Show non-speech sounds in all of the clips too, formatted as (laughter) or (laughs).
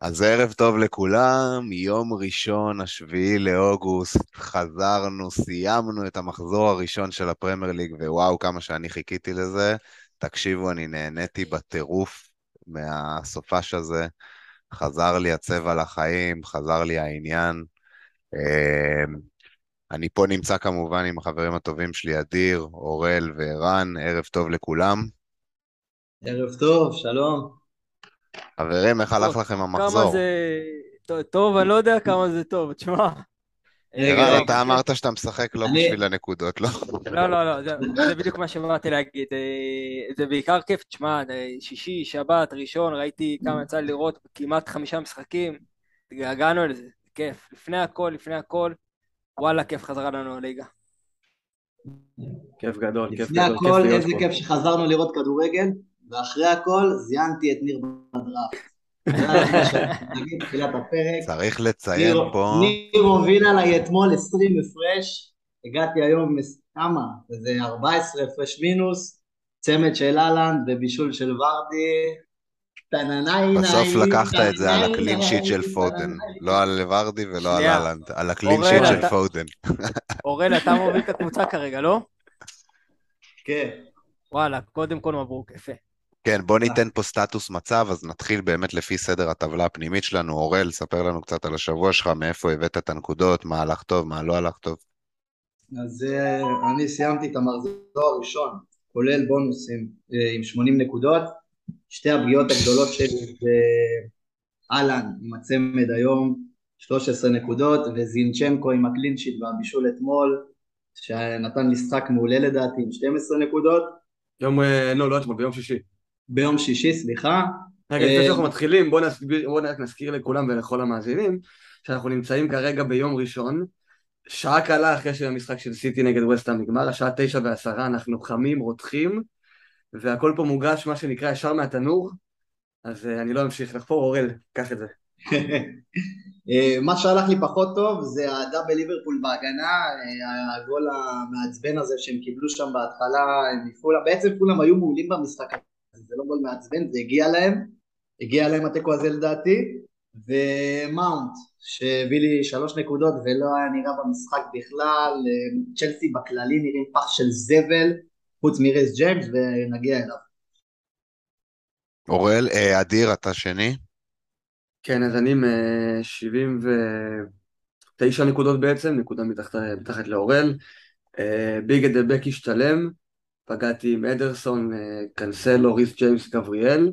אז ערב טוב לכולם, יום ראשון, השביעי לאוגוסט, חזרנו, סיימנו את המחזור הראשון של הפרמייר ליג, ווואו, כמה שאני חיכיתי לזה. תקשיבו, אני נהניתי בטירוף מהסופש הזה. חזר לי הצבע לחיים, חזר לי העניין. אמ, אני פה נמצא כמובן עם החברים הטובים שלי, אדיר, אורל וערן, ערב טוב לכולם. ערב טוב, שלום. חברים, איך הלך לכם המחזור? כמה זה... טוב, אני לא יודע כמה זה טוב, תשמע. ערן, אתה אמרת שאתה משחק לא בשביל הנקודות, לא? לא, לא, לא, זה בדיוק מה שבאתי להגיד. זה בעיקר כיף, תשמע, שישי, שבת, ראשון, ראיתי כמה יצא לי לראות כמעט חמישה משחקים, התגעגענו לזה, כיף. לפני הכל, לפני הכל, וואלה, כיף חזרה לנו הליגה. כיף גדול, כיף גדול. לפני הכל, איזה כיף שחזרנו לראות כדורגל. ואחרי הכל זיינתי את ניר בדראפט. צריך לציין פה... ניר הוביל עליי אתמול 20 הפרש, הגעתי היום, כמה? איזה 14 הפרש מינוס, צמד של האלנד ובישול של ורדי. בסוף לקחת את זה על ה clean sheet של פודן, לא על ורדי ולא על האלנד, על ה clean sheet של פודן. אורל, אתה מוביל את הקבוצה כרגע, לא? כן. וואלה, קודם כל מברוק, יפה. כן, בוא ניתן פה סטטוס מצב, אז נתחיל באמת לפי סדר הטבלה הפנימית שלנו. אורל, ספר לנו קצת על השבוע שלך, מאיפה הבאת את הנקודות, מה הלך טוב, מה לא הלך טוב. אז אה, אני סיימתי את המחזור הראשון, כולל בונוסים אה, עם 80 נקודות. שתי הפגיעות הגדולות שלי זה אהלן עם הצמד היום, 13 נקודות, וזינצ'נקו עם ה clean sheet והבישול אתמול, שנתן משחק מעולה לדעתי עם 12 נקודות. יום, אה, לא, לא אתמול, ביום שישי. ביום שישי, סליחה. רגע, לפני אה, שאנחנו מתחילים, בואו בוא נזכיר לכולם ולכל המאזינים שאנחנו נמצאים כרגע ביום ראשון, שעה קלה אחרי שהמשחק של סיטי נגד ווסטהאם נגמר, השעה תשע ועשרה, אנחנו חמים, רותחים, והכל פה מוגש, מה שנקרא, ישר מהתנור, אז אה, אני לא אמשיך לחפור, אורל, קח את זה. (laughs) אה, מה שהלך לי פחות טוב זה ה double ליברפול בהגנה, הגול המעצבן הזה שהם קיבלו שם בהתחלה, בעצם כולם היו מעולים במשחק זה לא גול מעצבן, זה הגיע להם, הגיע להם התיקו הזה לדעתי, ומאונט, שהביא לי שלוש נקודות ולא היה נראה במשחק בכלל, צ'לסי בכללי נראים פח של זבל, חוץ מריס ג'יימס, ונגיע אליו. אוראל, אה, אדיר, אתה שני? כן, אז אני עם 79 נקודות בעצם, נקודה מתחת, מתחת לאוראל. אה, big at the back השתלם, פגעתי עם אדרסון, אה, קנסלו, ריס ג'יימס, גבריאל.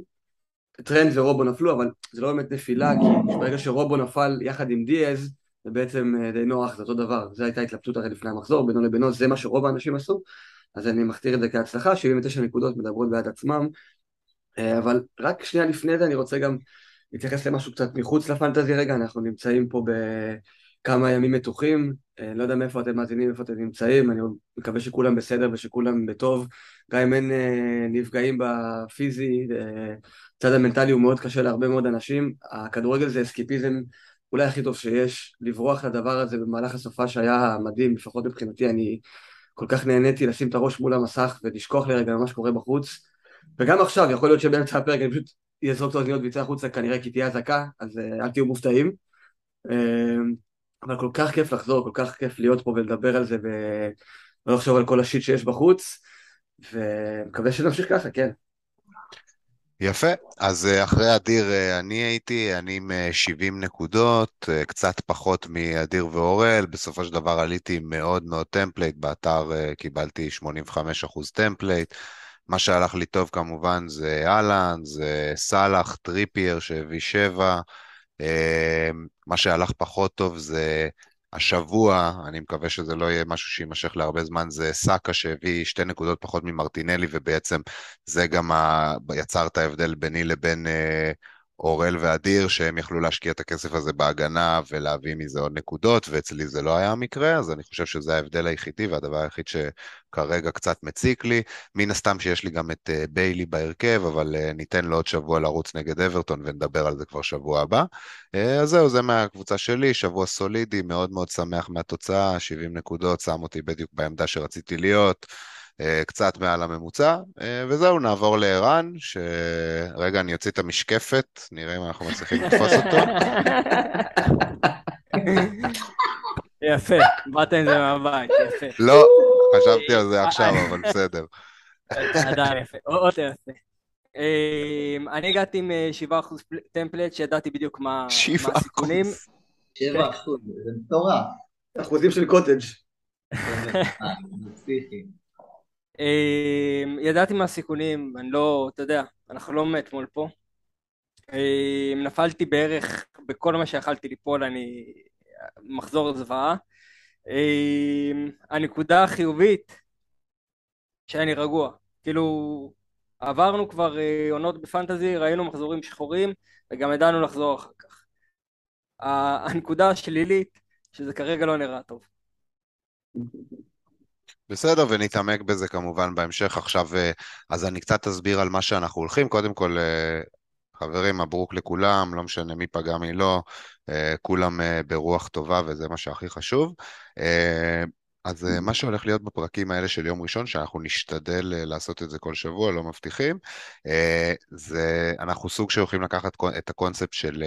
טרנד ורובו נפלו, אבל זה לא באמת נפילה, כי ברגע שרובו נפל יחד עם דיאז, זה בעצם אה, די נוח, זה אותו דבר. זו הייתה התלבטות הרי לפני המחזור, בינו לבינו, זה מה שרוב האנשים עשו, אז אני מכתיר את זה כהצלחה, 79 נקודות מדברות בעד עצמם. אה, אבל רק שנייה לפני זה אני רוצה גם להתייחס למשהו קצת מחוץ לפנטזי רגע, אנחנו נמצאים פה בכמה ימים מתוחים, אה, לא יודע מאיפה אתם מאזינים, איפה אתם נמצאים, אני מקווה שכולם בסדר ושכולם בטוב, גם אם אין אה, נפגעים בפיזי, אה, הצד המנטלי הוא מאוד קשה להרבה מאוד אנשים, הכדורגל זה אסקיפיזם אולי הכי טוב שיש, לברוח לדבר הזה במהלך הסופה שהיה מדהים, לפחות מבחינתי אני כל כך נהניתי לשים את הראש מול המסך ולשכוח לרגע ממה שקורה בחוץ, וגם עכשיו, יכול להיות שבאמצע הפרק אני פשוט אזרוק את האוזניות ואצא החוצה כנראה כי תהיה אזעקה, אז אל תהיו מופתעים. אבל כל כך כיף לחזור, כל כך כיף להיות פה ולדבר על זה ולא לחשוב על כל ה shit שיש בחוץ, ומקווה שנמשיך ככה, כן. יפה, אז אה, אחרי אדיר אה, אני הייתי, אני עם 70 אה, נקודות, קצת פחות מאדיר ואורל, בסופו של דבר עליתי מאוד מאוד template, באתר קיבלתי 85% template, מה שהלך לי טוב כמובן זה האלנד, זה סאלח, טריפייר שהביא 7, אמ, מה שהלך פחות טוב זה השבוע, אני מקווה שזה לא יהיה משהו שיימשך להרבה זמן, זה סאקה שהביא שתי נקודות פחות ממרטינלי, ובעצם זה גם ה... יצר את ההבדל ביני לבין אה, אורל ואדיר, שהם יכלו להשקיע את הכסף הזה בהגנה ולהביא מזה עוד נקודות, ואצלי זה לא היה המקרה, אז אני חושב שזה ההבדל היחידי והדבר היחיד שכרגע קצת מציק לי. מן הסתם שיש לי גם את uh, ביילי בהרכב, אבל uh, ניתן לו עוד שבוע לרוץ נגד אברטון ונדבר על זה כבר שבוע הבא. Uh, אז זהו, זה מהקבוצה שלי, שבוע סולידי, מאוד מאוד שמח מהתוצאה, 70 נקודות, שם אותי בדיוק בעמדה שרציתי להיות. קצת מעל הממוצע, וזהו, נעבור לערן, שרגע, אני אוציא את המשקפת, נראה אם אנחנו מצליחים לתפוס אותו. יפה, באת עם זה מהבית, יפה. לא, חשבתי על זה עכשיו, אבל בסדר. עדיין יפה, עוד יפה. אמ, אני הגעתי עם 7% אה, טמפלט, שידעתי בדיוק מה הסיכונים. 7%, זה מטורף. אחוזים של קוטג'. (laughs) אמ, ידעתי מה הסיכונים, אני לא, אתה יודע, אנחנו לא מאתמול פה. אמ, נפלתי בערך בכל מה שיכלתי ליפול, אני מחזור זוועה. הנקודה החיובית, שאני רגוע. כאילו, עברנו כבר אה, עונות בפנטזי, ראינו מחזורים שחורים, וגם ידענו לחזור אחר כך. הנקודה השלילית, שזה כרגע לא נראה טוב. בסדר, ונתעמק בזה כמובן בהמשך. עכשיו, אה, אז אני קצת אסביר על מה שאנחנו הולכים. קודם כל, אה, חברים, מברוק לכולם, לא משנה מי פגע מי לא, כולם ברוח טובה וזה מה שהכי חשוב. אז אה, מה שהולך להיות בפרקים האלה של יום ראשון, שאנחנו נשתדל אה, לעשות את זה כל שבוע, לא מבטיחים, אה, זה אנחנו סוג שהולכים לקחת את הקונספט של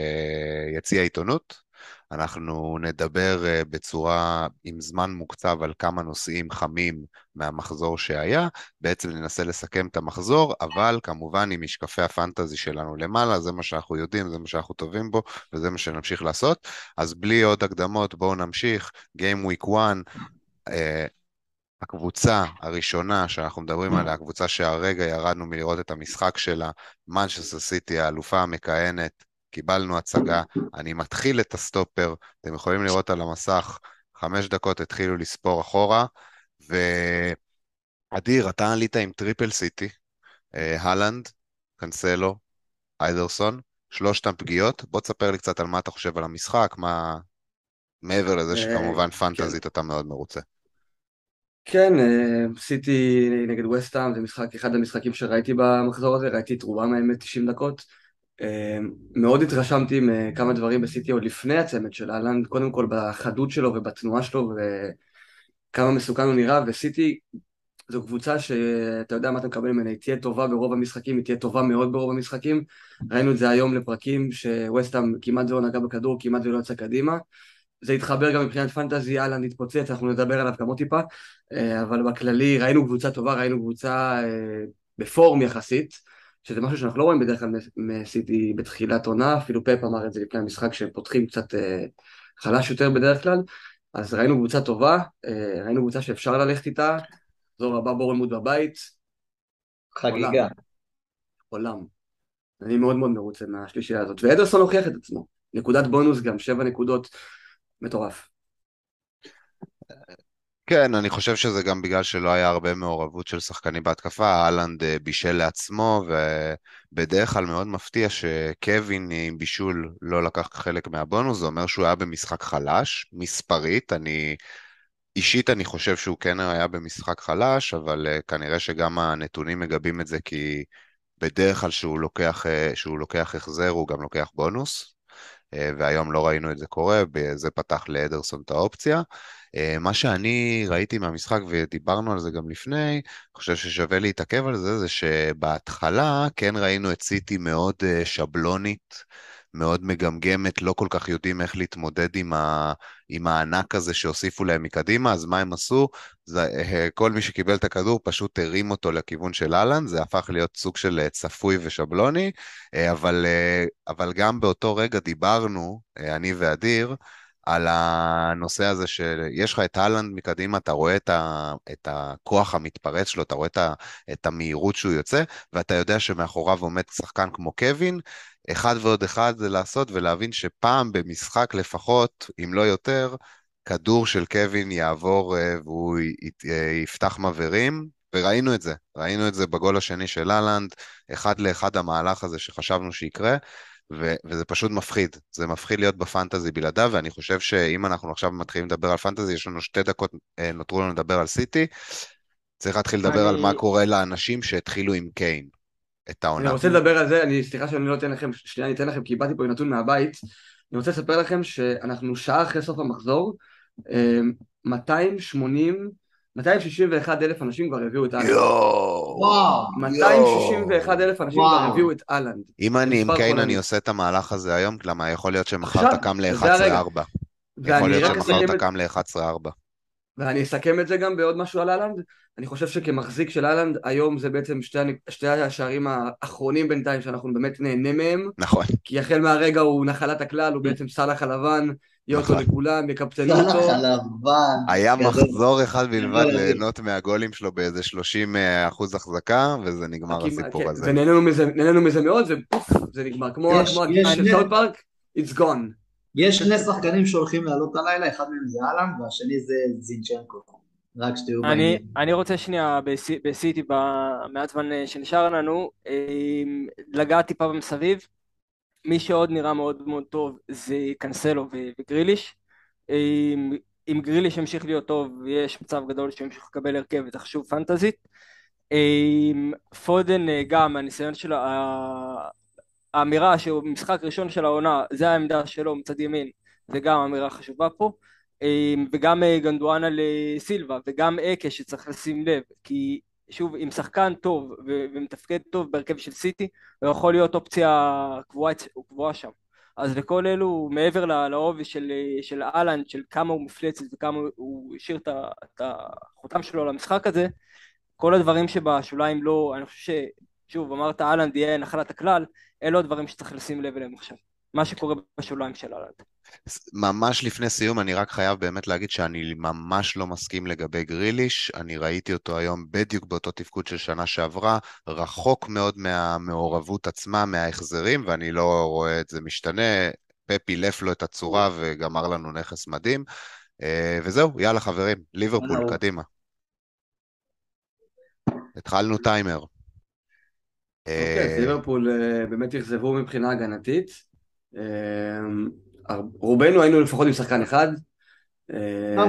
יציע עיתונות. אנחנו נדבר בצורה עם זמן מוקצב על כמה נושאים חמים מהמחזור שהיה, בעצם ננסה לסכם את המחזור, אבל כמובן עם משקפי ה fantasy שלנו למעלה, זה מה שאנחנו יודעים, זה מה שאנחנו טובים בו, וזה מה שנמשיך לעשות. אז בלי עוד הקדמות, בואו נמשיך. Game Week 1, אה, הקבוצה הראשונה שאנחנו מדברים עליה, הקבוצה שהרגע ירדנו מלראות את המשחק שלה, מנצ'סטר סיטי, האלופה המכהנת, קיבלנו הצגה, אני מתחיל את הסטופר, אתם יכולים לראות על המסך, חמש דקות התחילו לספור אחורה, ואדיר, אתה עלית עם triple סיטי, אה, האלנד, קנסלו, אדרסון, שלושתם פגיעות, בוא תספר לי קצת על מה אתה חושב על המשחק, מה... מעבר לזה אה, שכמובן כן. פנטזית אתה מאוד מרוצה. כן, אה, סיטי נגד ווסטהאם זה משחק, אחד המשחקים שראיתי במחזור הזה, ראיתי את רובם האמת 90 דקות. אה, מאוד התרשמתי מכמה דברים בסיטי עוד לפני הצמד של האלנד, קודם כל בחדות שלו ובתנועה שלו וכמה מסוכן הוא נראה, וסיטי זו קבוצה שאתה יודע מה אתה מקבל ממנה, היא תהיה טובה ברוב המשחקים, היא תהיה טובה מאוד ברוב המשחקים. ראינו את זה היום לפרקים שווסטאם כמעט ולא נגע בכדור, כמעט ולא יצא קדימה. זה התחבר גם מבחינת פנטזי, אהלן התפוצץ, אנחנו נדבר עליו גם עוד טיפה, אה, אבל בכללי ראינו קבוצה טובה, ראינו קבוצה אה, בפורם יחסית, שזה משהו שאנחנו לא רואים בדרך כלל מסיטי בתחילת עונה, אפילו פאפ אמר את זה לפני המשחק שהם פותחים קצת אה, חלש יותר בדרך כלל, אז ראינו קבוצה טובה, ראינו קבוצה שאפשר ללכת איתה, זו רבה בורנמוט בבית. חגיגה. עולם. אני מאוד מאוד מרוצה מהשלישייה הזאת, ואדרסון הוכיח את עצמו, נקודת בונוס גם, שבע נקודות מטורף. כן, אני חושב שזה גם בגלל שלא היה הרבה מעורבות של שחקנים בהתקפה, אהלנד אה, בישל לעצמו, ובדרך כלל מאוד מפתיע שקווין עם בישול לא לקח חלק מהבונוס, זה אומר שהוא היה במשחק חלש, מספרית, אני... אישית אני חושב שהוא כן היה במשחק חלש, אבל uh, כנראה שגם הנתונים מגבים את זה, כי בדרך כלל שהוא לוקח, uh, שהוא לוקח החזר הוא גם לוקח בונוס, אה, והיום לא ראינו את זה קורה, זה פתח לאדרסון את האופציה. אה, מה שאני ראיתי מהמשחק, ודיברנו על זה גם לפני, אני חושב ששווה להתעכב על זה, זה שבהתחלה כן ראינו את סיטי מאוד אה, שבלונית. מאוד מגמגמת, לא כל כך יודעים איך להתמודד עם, ה, עם הענק הזה שהוסיפו להם מקדימה, אז מה הם עשו? זה, אה, כל מי שקיבל את הכדור פשוט הרים אותו לכיוון של אהלן, זה הפך להיות סוג של אה, צפוי ושבלוני, אה, אבל, אבל גם באותו רגע דיברנו, אני ואדיר, על הנושא הזה שיש לך את אהלנד מקדימה, אתה רואה את, ה, את הכוח המתפרץ שלו, אתה רואה את, ה, את המהירות שהוא יוצא, ואתה יודע שמאחוריו עומד שחקן כמו קווין, אחד ועוד אחד זה לעשות ולהבין שפעם במשחק לפחות, אם לא יותר, כדור של קווין יעבור אה, והוא אה, יפתח מבערים, וראינו את זה, ראינו את זה בגול השני של אהלנד, אחד לאחד המהלך הזה שחשבנו שיקרה, ו- וזה פשוט מפחיד, זה מפחיד להיות בפנטזי בלעדיו, ואני חושב שאם אנחנו עכשיו מתחילים לדבר על פנטזי, יש לנו שתי דקות, אה, נותרו לנו לדבר על סיטי, צריך להתחיל לדבר אני... על מה קורה לאנשים שהתחילו עם קיין. את העונה. אני רוצה לדבר על זה, אני, סליחה שאני לא אתן לכם, שנייה אני אתן לכם, כי איבדתי פה נתון מהבית. אני רוצה לספר לכם שאנחנו שעה אחרי סוף המחזור, 280 261 אלף אנשים כבר הביאו את אהלנד. יואו. וואו. 261 אלף אנשים כבר. הביאו את אהלנד. אם אני עם קיין. אני עושה את המהלך הזה היום, למה יכול להיות שמחר עכשיו, אתה קם זה הרגע. ל-11-4. יכול להיות שמחר אסכם אתה את- קם ל-11-4. ואני אסכם את זה גם בעוד משהו על אהלנד. אני חושב שכמחזיק של אהלנד, היום זה בעצם שתי, שתי השערים האחרונים בינתיים שאנחנו באמת נהנה מהם, נכון. כי החל מהרגע הוא נחלת הכלל, הוא בעצם סאלח הלבן, יהיה אותו נכון. לכולם, יקפצנו סלאח אותו. הלבן. היה גדול. מחזור אחד בלבד גדול. ליהנות מהגולים שלו באיזה 30 אחוז החזקה, וזה נגמר כי- הסיפור כן, הזה. ונהנינו מזה, מזה מאוד, ופוף, זה נגמר. כמו הגיל של סאוט פארק, it's gone. יש שני שחקנים שהולכים לעלות הלילה, אחד מהם זה אהלן והשני זה זינצ'נקו. רק שתהיו אני, בעניין. אני רוצה שנייה בס- בסיטי במעט זמן אה, שנשאר לנו, אה, לגעת טיפה במסביב. מי שעוד נראה מאוד מאוד טוב זה קנסלו וגריליש. אה, אם גריליש ימשיך להיות טוב, יש מצב גדול שהוא ימשיך לקבל הרכב ותחשוב פנטזית. פודן גם, הניסיון שלו, האמירה שהוא משחק ראשון של העונה, זה העמדה שלו מצד ימין, זה גם אמירה חשובה פה. אה, וגם אה, גנדואנה לסילבה וגם אקה שצריך לשים לב כי שוב עם שחקן טוב ומתפקד טוב בהרכב של סיטי הוא יכול להיות אופציה קבועה, קבועה שם אז לכל אלו מעבר לעובי של, אה, של אהלנד של כמה הוא מפלצת וכמה הוא השאיר את החותם שלו למשחק הזה כל הדברים שבשוליים לא אני חושב ששוב אמרת אהלנד יהיה נחלת הכלל אלו הדברים שצריך לשים לב אליהם עכשיו מה שקורה בשוליים של אהלנד ממש לפני סיום, אני רק חייב באמת להגיד שאני ממש לא מסכים לגבי גריליש. אני ראיתי אותו היום בדיוק באותו תפקוד של שנה שעברה, רחוק מאוד מהמעורבות עצמה, מההחזרים, ואני לא רואה את זה משתנה. פפ אילף לו את הצורה וגמר לנו נכס מדהים. אה, וזהו, יאללה חברים, ליברפול. קדימה. התחלנו טיימר. אוקיי, אה, ליברפול אה, באמת אכזבו מבחינה הגנתית. אה, רובנו היינו לפחות עם שחקן אחד.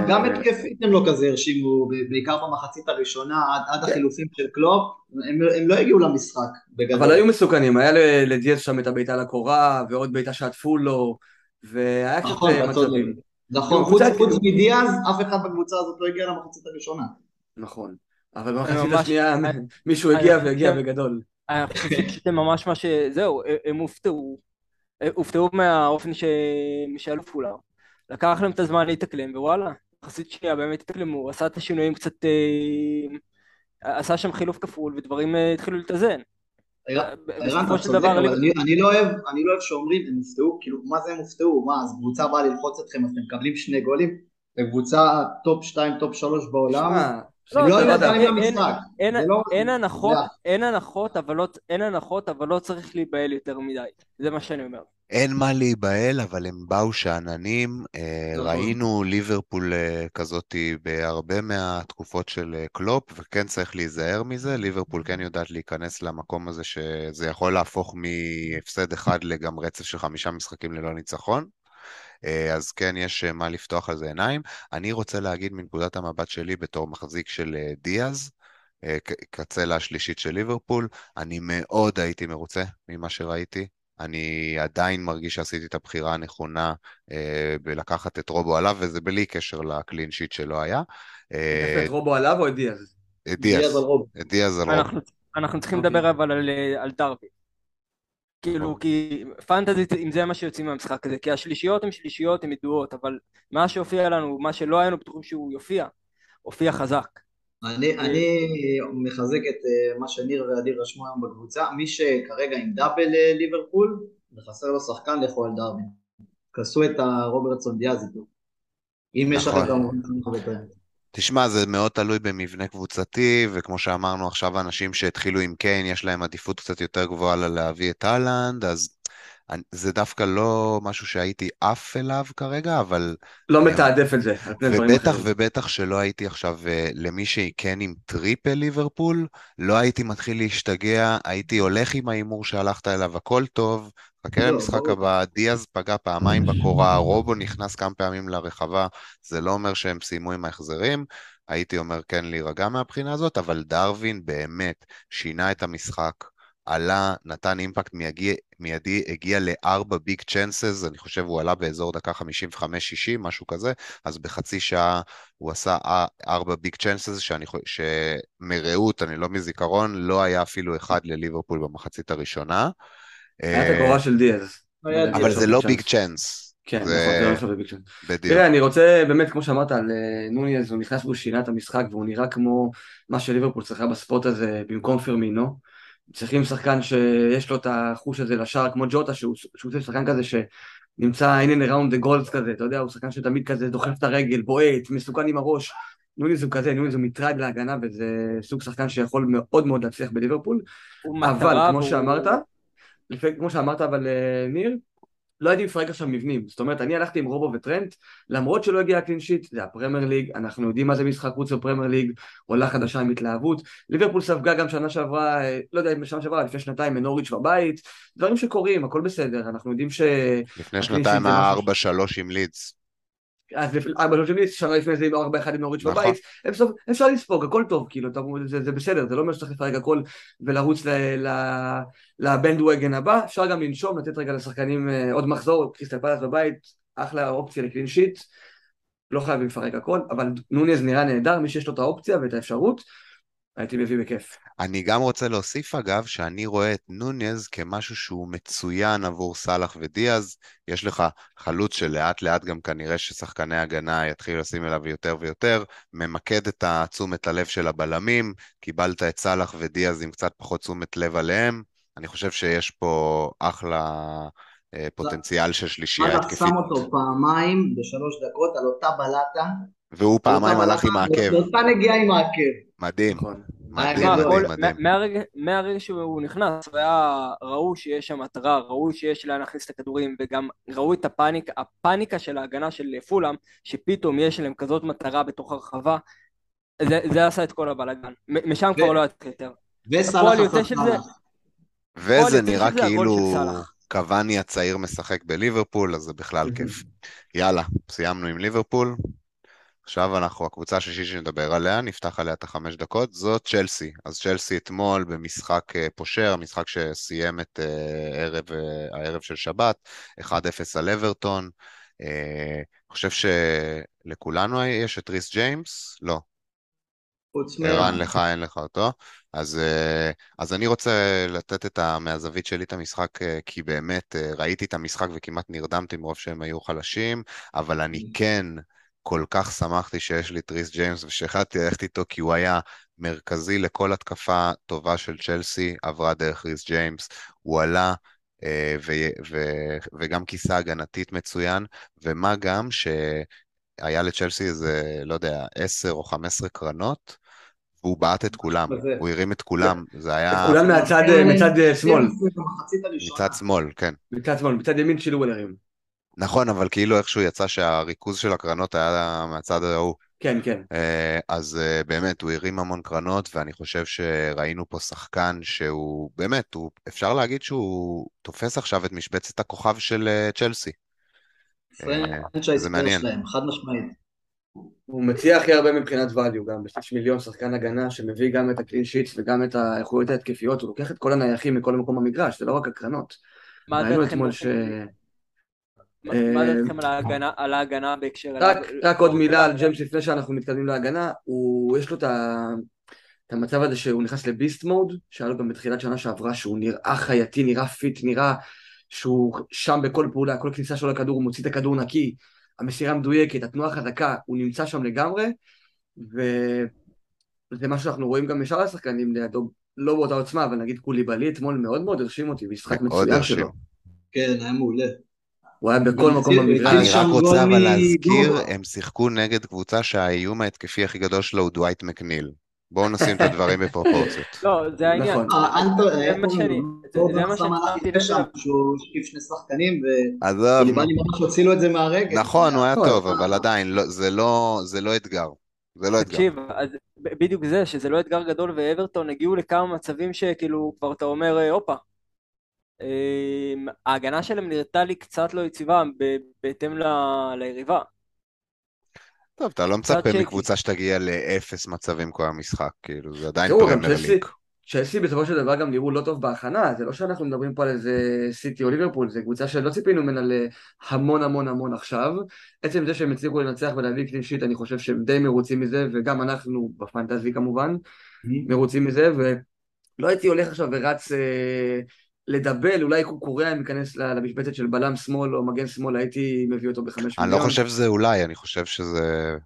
גם- התקפית הם לא כזה הרשימו, בעיקר במחצית הראשונה, עד- עד כן. החילופים של קלופ, הם הם לא הגיעו למשחק בגדול. אבל היו מסוכנים, היה ל- לדיאז שם את הבעיטה לקורה, ועוד בעיטה שעטפו לו, והיה קצת נכון. מצבים. נכון, חוץ כאילו- מדיאז, אף אחד בקבוצה הזאת לא הגיע למחצית הראשונה. נכון. אבל במחצית השנייה מישהו הגיע והגיע בגדול. אני חושב הם ממש מה ש... זהו, הם הופתעו. הופתעו מהאופן שמישל פולר. לקח להם את הזמן להתאקלם, ווואלה, מחצית שנייה באמת התאקלמו, הוא עשה את השינויים קצת... אה, עשה שם חילוף כפול, ודברים אה, התחילו להתאזן. ערן, בסופו של דבר, אני- לא אוהב אני לא אוהב שאומרים, הם הופתעו, כאילו, מה זה הם הופתעו? מה, אז קבוצה באה ללחוץ אתכם, אז אתם מקבלים שני גולים? וקבוצה טופ 2, טופ 3 בעולם, לא אין- לא- אין הנחות, זה- אין הנחות, אבל לא- לא צריך להיבהל יותר מדי. זה מה שאני אומר. אין מה להיבהל, אבל הם באו שאננים. אה, נכון. ראינו ליברפול אה, כזאתי בהרבה מהתקופות של אה, קלופ, וכן צריך להיזהר מזה. ליברפול כן יודעת להיכנס למקום הזה שזה יכול להפוך מהפסד אחד לגם רצף של חמישה משחקים ללא ניצחון. אה, אז כן, יש אה, מה לפתוח על זה עיניים. אני רוצה להגיד מנקודת המבט שלי בתור מחזיק של אה, דיאז, קצלה השלישית של ליברפול, אני מאוד הייתי מרוצה ממה שראיתי. אני עדיין מרגיש שעשיתי את הבחירה הנכונה אה, בלקחת את רובו עליו, וזה בלי קשר לקלין שיט שלא היה. אה, העדפת את רובו עליו או את דיאז? את דיאז דיאז, על רוב. את דיאז על רוב. אנחנו, אנחנו צריכים אוקיי. לדבר אבל על, על דרבי. כאילו, כי פנטזית, אם זה מה שיוצאים מהמשחק הזה, כי השלישיות הן שלישיות, הן ידועות, אבל מה שהופיע לנו, מה שלא היינו בטוחים שהוא יופיע, הופיע חזק. אני, אני מחזק את אה, מה שניר ואדיר רשמו היום בקבוצה, מי שכרגע עם דאבל אה, ליברפול, וחסר לו שחקן, לכו על דרווין. כסו את הרוברטסון דיאז איתו. אם יש נכון. את המומחים הרבה תשמע, זה מאוד תלוי במבנה קבוצתי, וכמו שאמרנו עכשיו, אנשים שהתחילו עם קיין, יש להם עדיפות קצת יותר גבוהה ללהביא את אהלנד, אז זה דווקא לא משהו שהייתי עף אליו כרגע, אבל לא מתעדף את זה. ובטח. ובטח שלא הייתי עכשיו, אה, למי שכן עם triple ליברפול, לא הייתי מתחיל להשתגע, הייתי הולך עם ההימור שהלכת אליו, הכל טוב, חכה לא, למשחק ברור. הבא, דיאז פגע פעמיים בקורה, רובו נכנס כמה פעמים לרחבה, זה לא אומר שהם סיימו עם ההחזרים, הייתי אומר כן להירגע מהבחינה הזאת, אבל דארווין באמת שינה את המשחק. עלה, נתן impact מיידי, מיידי הגיע לארבע big chances, אני חושב הוא עלה באזור דקה 55-60, משהו כזה, אז בחצי שעה הוא עשה ארבע ביג צ'אנסס, שמרעות, אני לא מזיכרון, לא היה אפילו אחד לליברפול במחצית הראשונה. היה את הקורה של דיאז. אבל זה לא big chance. כן, נכון, לא. בדיוק. תראה, אני רוצה, באמת, כמו שאמרת על אה, נונייז, הוא נכנס והוא שינה את המשחק, והוא נראה כמו מה שליברפול צריכה בספורט הזה במקום פרמינו. צריכים שחקן שיש לו את החוש הזה לשער, כמו ג'וטה, שהוא שחקן כזה שנמצא in and around the goals כזה, אתה יודע, הוא שחקן שתמיד כזה דוחף את הרגל, בועט, מסוכן עם הראש. נוניז הוא כזה, נוניז הוא מטרד להגנה, וזה סוג שחקן שיכול מאוד מאוד להצליח בליברפול. אבל כמו שאמרת, כמו שאמרת אבל אה, ניר, לא הייתי מפרק עכשיו מבנים, זאת אומרת אני הלכתי עם רובו וטרנט למרות שלא הגיע ה clean sheet, זה הפרמייר ליג, אנחנו יודעים מה זה משחק חוץ בפרמייר ליג, עולה חדשה עם התלהבות, ליברפול ספגה גם שנה שעברה, לא יודע אם שנה שעברה, לפני שנתיים מנוריץ' בבית, דברים שקורים, הכל בסדר, אנחנו יודעים ש... לפני שנתיים היה 4-3 עם לידס. אז ארבע שלוש עם לידס, שנה לפני זה עם ארבע אחד עם נוריץ' נכון. בבית, אפשר לספוג, הכל טוב, כאילו, זה בסדר, זה לא אומר שצריך לפרק הכל ולרוץ ל bandwagon הבא, אפשר גם לנשום, לתת רגע לשחקנים אה, עוד מחזור, קריסטל פאלאס בבית, אחלה אופציה לקלין שיט, לא חייבים לפרק הכל, אבל נוניז נראה נהדר, מי שיש לו את האופציה ואת האפשרות, הייתי מביא בכיף. אני גם רוצה להוסיף אגב, שאני רואה את נוניז כמשהו שהוא מצוין עבור סאלח ודיאז. יש לך חלוץ שלאט לאט גם כנראה ששחקני הגנה יתחילו לשים אליו יותר ויותר, ממקד את תשומת הלב של הבלמים, קיבלת את סאלח ודיאז עם קצת פחות תשומת לב עליהם. אני חושב שיש פה אחלה אה, פוטנציאל של שלישייה התקפית. שם אותו פעמיים בשלוש דקות על אותה בלטה. והוא פעמיים הלך עם העקב. אותה נגיעה עם העקב. מדהים. נכון. מדהים, מדהים, מדהים. מהרגע, שהוא נכנס, היה, ראו שיש שם מטרה, ראו שיש לאן להכניס את הכדורים, וגם ראו את הפאניקה, הפאניקה של ההגנה של פולאם, שפתאום יש להם כזאת מטרה בתוך הרחבה, זה, זה עשה את כל הבלאגן. משם כבר לא יתחיל יותר. וסלאח עשה וזה נראה כאילו קוואני הצעיר משחק בליברפול, אז זה בכלל כיף. יאללה, סיימנו עם ליברפול. עכשיו אנחנו, הקבוצה השישית שנדבר עליה, נפתח עליה את החמש דקות, זאת צ'לסי. אז צ'לסי אתמול במשחק אה, פושר, משחק שסיים את uh, ערב, uh, הערב של שבת, 1-0 על אברטון. אני חושב שלכולנו יש את ריס ג'יימס? לא. ערן, לך אין לך אותו. אז, אז אני רוצה לתת את ה, מהזווית שלי את המשחק, כי באמת ראיתי את המשחק וכמעט נרדמתי מרוב שהם היו חלשים, אבל אני mm. כן... כל כך שמחתי שיש לי את ריס ג'יימס ושהחלטתי ללכת איתו כי הוא היה מרכזי לכל התקפה טובה של צ'לסי, עברה דרך ריס ג'יימס, הוא עלה אה, ו- ו- וגם כיסה הגנתית מצוין, ומה גם שהיה לצ'לסי איזה, לא יודע, 10 או 15 קרנות, והוא בעט את כולם, הוא הרים את כולם, זה היה... את כולם מהצד מצד שמאל. מצד שמאל, כן. מצד שמאל, מצד ימין שילו הרים. נכון, אבל כאילו איכשהו יצא שהריכוז של הקרנות היה מהצד ההוא. כן, כן. אה, אז אה, באמת, הוא הרים המון קרנות, ואני חושב שראינו פה שחקן שהוא, באמת, הוא, אפשר להגיד שהוא תופס עכשיו את משבצת הכוכב של אה, צ'לסי. זה מעניין. חד משמעית. הוא מציע הכי הרבה מבחינת value גם, בשליש מיליון שחקן הגנה שמביא גם את ה clean sheets וגם את האיכויות ההתקפיות, הוא לוקח את כל הנייחים מכל מקום במגרש, זה לא רק הקרנות. מה דעתכם? מה אה, דעתכם על ההגנה בהקשר... רק עוד מילה על ג'יימס לפני שאנחנו מתקדמים להגנה, יש לו את המצב הזה שהוא נכנס ל beast mode, שהיה לו גם בתחילת שנה שעברה שהוא נראה חייתי, נראה fit, נראה שהוא שם בכל פעולה, כל כניסה שלו לכדור הוא מוציא את הכדור נקי, המסירה מדויקת, התנועה חזקה, הוא נמצא שם לגמרי, וזה משהו שאנחנו רואים גם משאר השחקנים לידו, לא באותה עוצמה, אבל נגיד קוליבאלי אתמול מאוד מאוד הרשים אותי, משחק מצוין שלו. כן, היה מעולה. הוא היה בכל מקום במגרש. אני רק רוצה אבל להזכיר, הם שיחקו נגד קבוצה שהאיום ההתקפי הכי גדול שלו הוא דווייט מקניל. בואו נשים את הדברים בפרופורציות. לא, זה העניין. נכון. זה מה שאני... זה מה ששמתי לב שהוא השקיף שני שחקנים, וליבני ממש הוציא את זה מהרגל. נכון, הוא היה טוב, אבל עדיין, לא- לא- זה לא אתגר. זה לא אתגר. תקשיב, בדיוק זה, שזה לא אתגר גדול, ואברטון הגיעו לכמה מצבים שכאילו, כבר אתה אומר, אה, הופה, ההגנה שלהם נראתה לי קצת לא יציבה בהתאם ליריבה. טוב, אתה לא מצפה מקבוצה שתגיע לאפס מצבים כל המשחק, כאילו, זה עדיין פרמייר ליג. צ'לסי בסופו של דבר גם נראו לא טוב בהכנה, זה לא שאנחנו מדברים פה על איזה סיטי או ליברפול, זו קבוצה שלא ציפינו ממנה להמון המון המון עכשיו. עצם זה שהם הצליחו לנצח ולהביא קלין שיט, אני חושב שהם די מרוצים מזה, וגם אנחנו בפנטזי כמובן, מרוצים מזה, ולא הייתי הולך עכשיו ורץ אה, לדבל, אולי קוריאה אם ייכנס למשבצת של בלם שמאל או מגן שמאל, הייתי מביא אותו בחמש מיליון. אני לא חושב שזה אולי, אני חושב שזה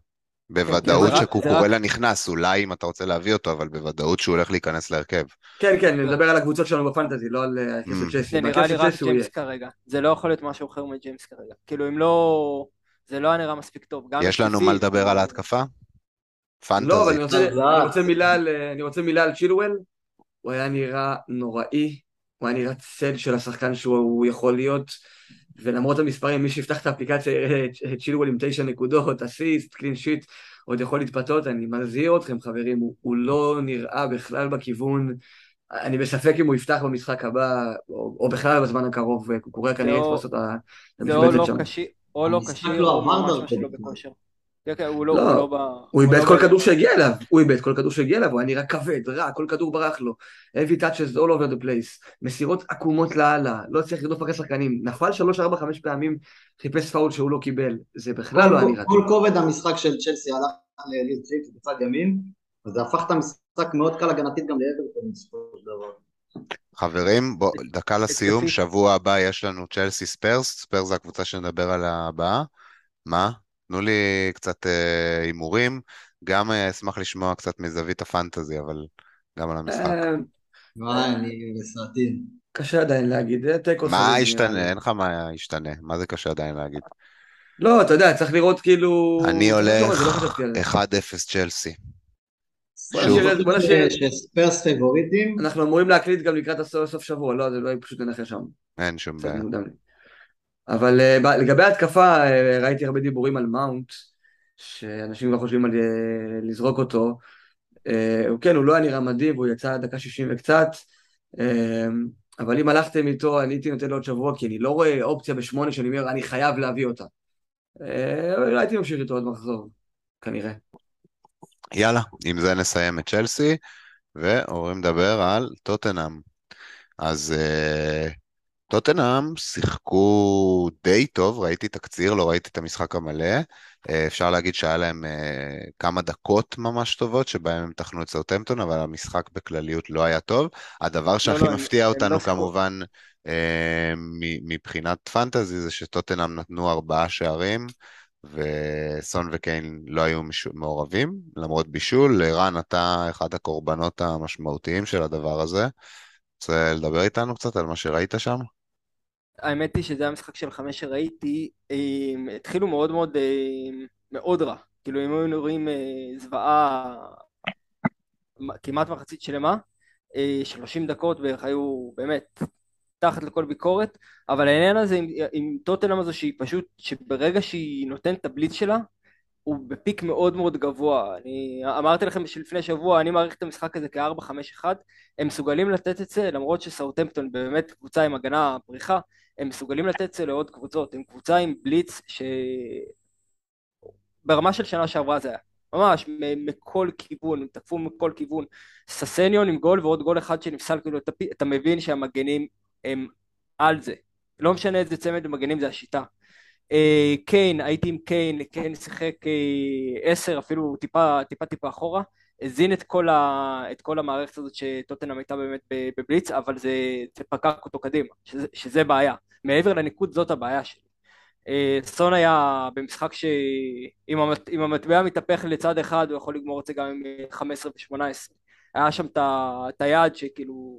בוודאות שקוקורלה נכנס, אולי אם אתה רוצה להביא אותו, אבל בוודאות שהוא הולך להיכנס להרכב. כן, כן, נדבר על הקבוצות שלנו בפנטזי, לא על אה, הכסף צ'סי. זה נראה לי רק ג'יימס כרגע. זה לא יכול להיות משהו אחר מג'יימס כרגע. כאילו, אם לא... זה לא היה נראה מספיק טוב. יש לנו מה לדבר על ההתקפה? פנטזי. לא, אבל אני רוצה מילה על צ'ילואל. הוא היה נראה נוראי. הוא היה נראה צל של השחקן שהוא יכול להיות. ולמרות המספרים, מי שיפתח את האפליקציה יראה את צ'ילואל עם תשע נקודות, אסיסט, קלין שיט, עוד יכול להתפתות, אני מזהיר אתכם חברים, הוא, הוא לא נראה בכלל בכיוון, אני בספק אם הוא יפתח במשחק הבא, או, או בכלל בזמן הקרוב, קורה כנראה יתפוס את המשבצת שם. או לא כשיר, או ממש לא בכושר. כן, כן, הוא לא, לא, הוא לא. הוא איבד לא כל כדור שהגיע אליו, הוא איבד כל כדור שהגיע אליו, הוא היה נראה כבד, רע, כל כדור ברח לו. heavy touches all over the place, מסירות עקומות לאללה, לא הצליח לרדוף אחרי שחקנים, נפל 3, 4, 5 פעמים, חיפש פאול שהוא לא קיבל, זה בכלל לא היה נראה. כל כובד המשחק של צ'לסי הלך לריס ג'יימס בצד ימין, וזה הפך את המשחק מאוד קל הגנתית גם לאברטון בסופו של דבר. חברים, בוא, דקה לסיום, שבוע הבא יש לנו צ'לסי ספיירס, ספיירס זה הקבוצה שנדבר על הבאה. מה? תנו לי קצת אה, הימורים, גם אה, אשמח לשמוע קצת מזווית ה fantasy, אבל גם על המשחק. אה, וואי, אני בסרטים. קשה עדיין להגיד, תיקו מה ישתנה? אין לך מה ישתנה, מה זה קשה עדיין להגיד? לא, אתה יודע, צריך לראות כאילו... אני הולך 1-0 צ'לסי. בוא נשאיר שספרס פיבוריטים. אנחנו אמורים להקליט גם לקראת הסוף שבוע, לא, זה לא פשוט ננחש שם. אין שום בעיה. אבל uh, לגבי ההתקפה, uh, ראיתי הרבה דיבורים על מאונט, שאנשים כבר חושבים על uh, לזרוק אותו. Uh, כן, הוא לא היה נראה מדהים, והוא יצא דקה 60 וקצת, אבל אם הלכתם איתו, אני הייתי נותן לו עוד שבוע, כי אני לא רואה אופציה בשמונה שאני אומר, אני חייב להביא אותה. Uh, הייתי ממשיך איתו עוד מחזור, כנראה. יאללה, עם זה נסיים את צ'לסי, ועוברים לדבר על טוטנאם. אז טוטנאם שיחקו די טוב, ראיתי תקציר, לא ראיתי את המשחק המלא. אה, אפשר להגיד שהיה להם אה, כמה דקות ממש טובות שבהם הם תחנו את סאוטמפטון, אבל המשחק בכלליות לא היה טוב. הדבר לא, שהכי לא, מפתיע הם, אותנו הם לא כמובן אה, מבחינת פנטזי זה שטוטנאם נתנו ארבעה שערים. וסון וקיין לא היו מעורבים, למרות בישול. רן, אתה אחד הקורבנות המשמעותיים של הדבר הזה. רוצה לדבר איתנו קצת על מה שראית שם? האמת היא שזה המשחק של חמש שראיתי, הם, התחילו מאוד מאוד הם, מאוד רע. כאילו אם היינו רואים אה, זוועה כמעט מחצית שלמה, 30 אה, דקות בערך היו באמת תחת לכל ביקורת, אבל העניין הזה עם, עם טוטנאם הזו שהיא פשוט, שברגע שהיא נותנת את הבליץ שלה, הוא בפיק מאוד מאוד גבוה. אני אמרתי לכם שלפני שבוע, אני מעריך את המשחק הזה כ-4-5-1, הם מסוגלים לתת את זה, למרות שסאוטמפטון באמת קבוצה עם הגנה פריחה, הם מסוגלים לתת את זה לעוד קבוצות, הם קבוצה עם בליץ ש... ברמה של שנה שעברה זה היה, ממש, מכל כיוון, הם תקפו מכל כיוון. ססניון עם גול ועוד גול אחד שנפסל, כאילו אתה, אתה מבין שהמגנים הם על זה. לא משנה איזה צמד מגנים זה השיטה. אה, קיין, הייתי עם קיין, קיין שיחק אה, עשר, אפילו טיפה טיפה טיפה אחורה. הזין את כל, ה, את כל המערכת הזאת שטוטנאם הייתה באמת בבליץ, אבל זה, זה פקק אותו קדימה, שזה, שזה בעיה. מעבר לניקוד זאת הבעיה שלי. אה, סון היה במשחק שאם המטבע מתהפך לצד אחד הוא יכול לגמור את זה גם עם 15 ו-18. היה שם את היעד שכאילו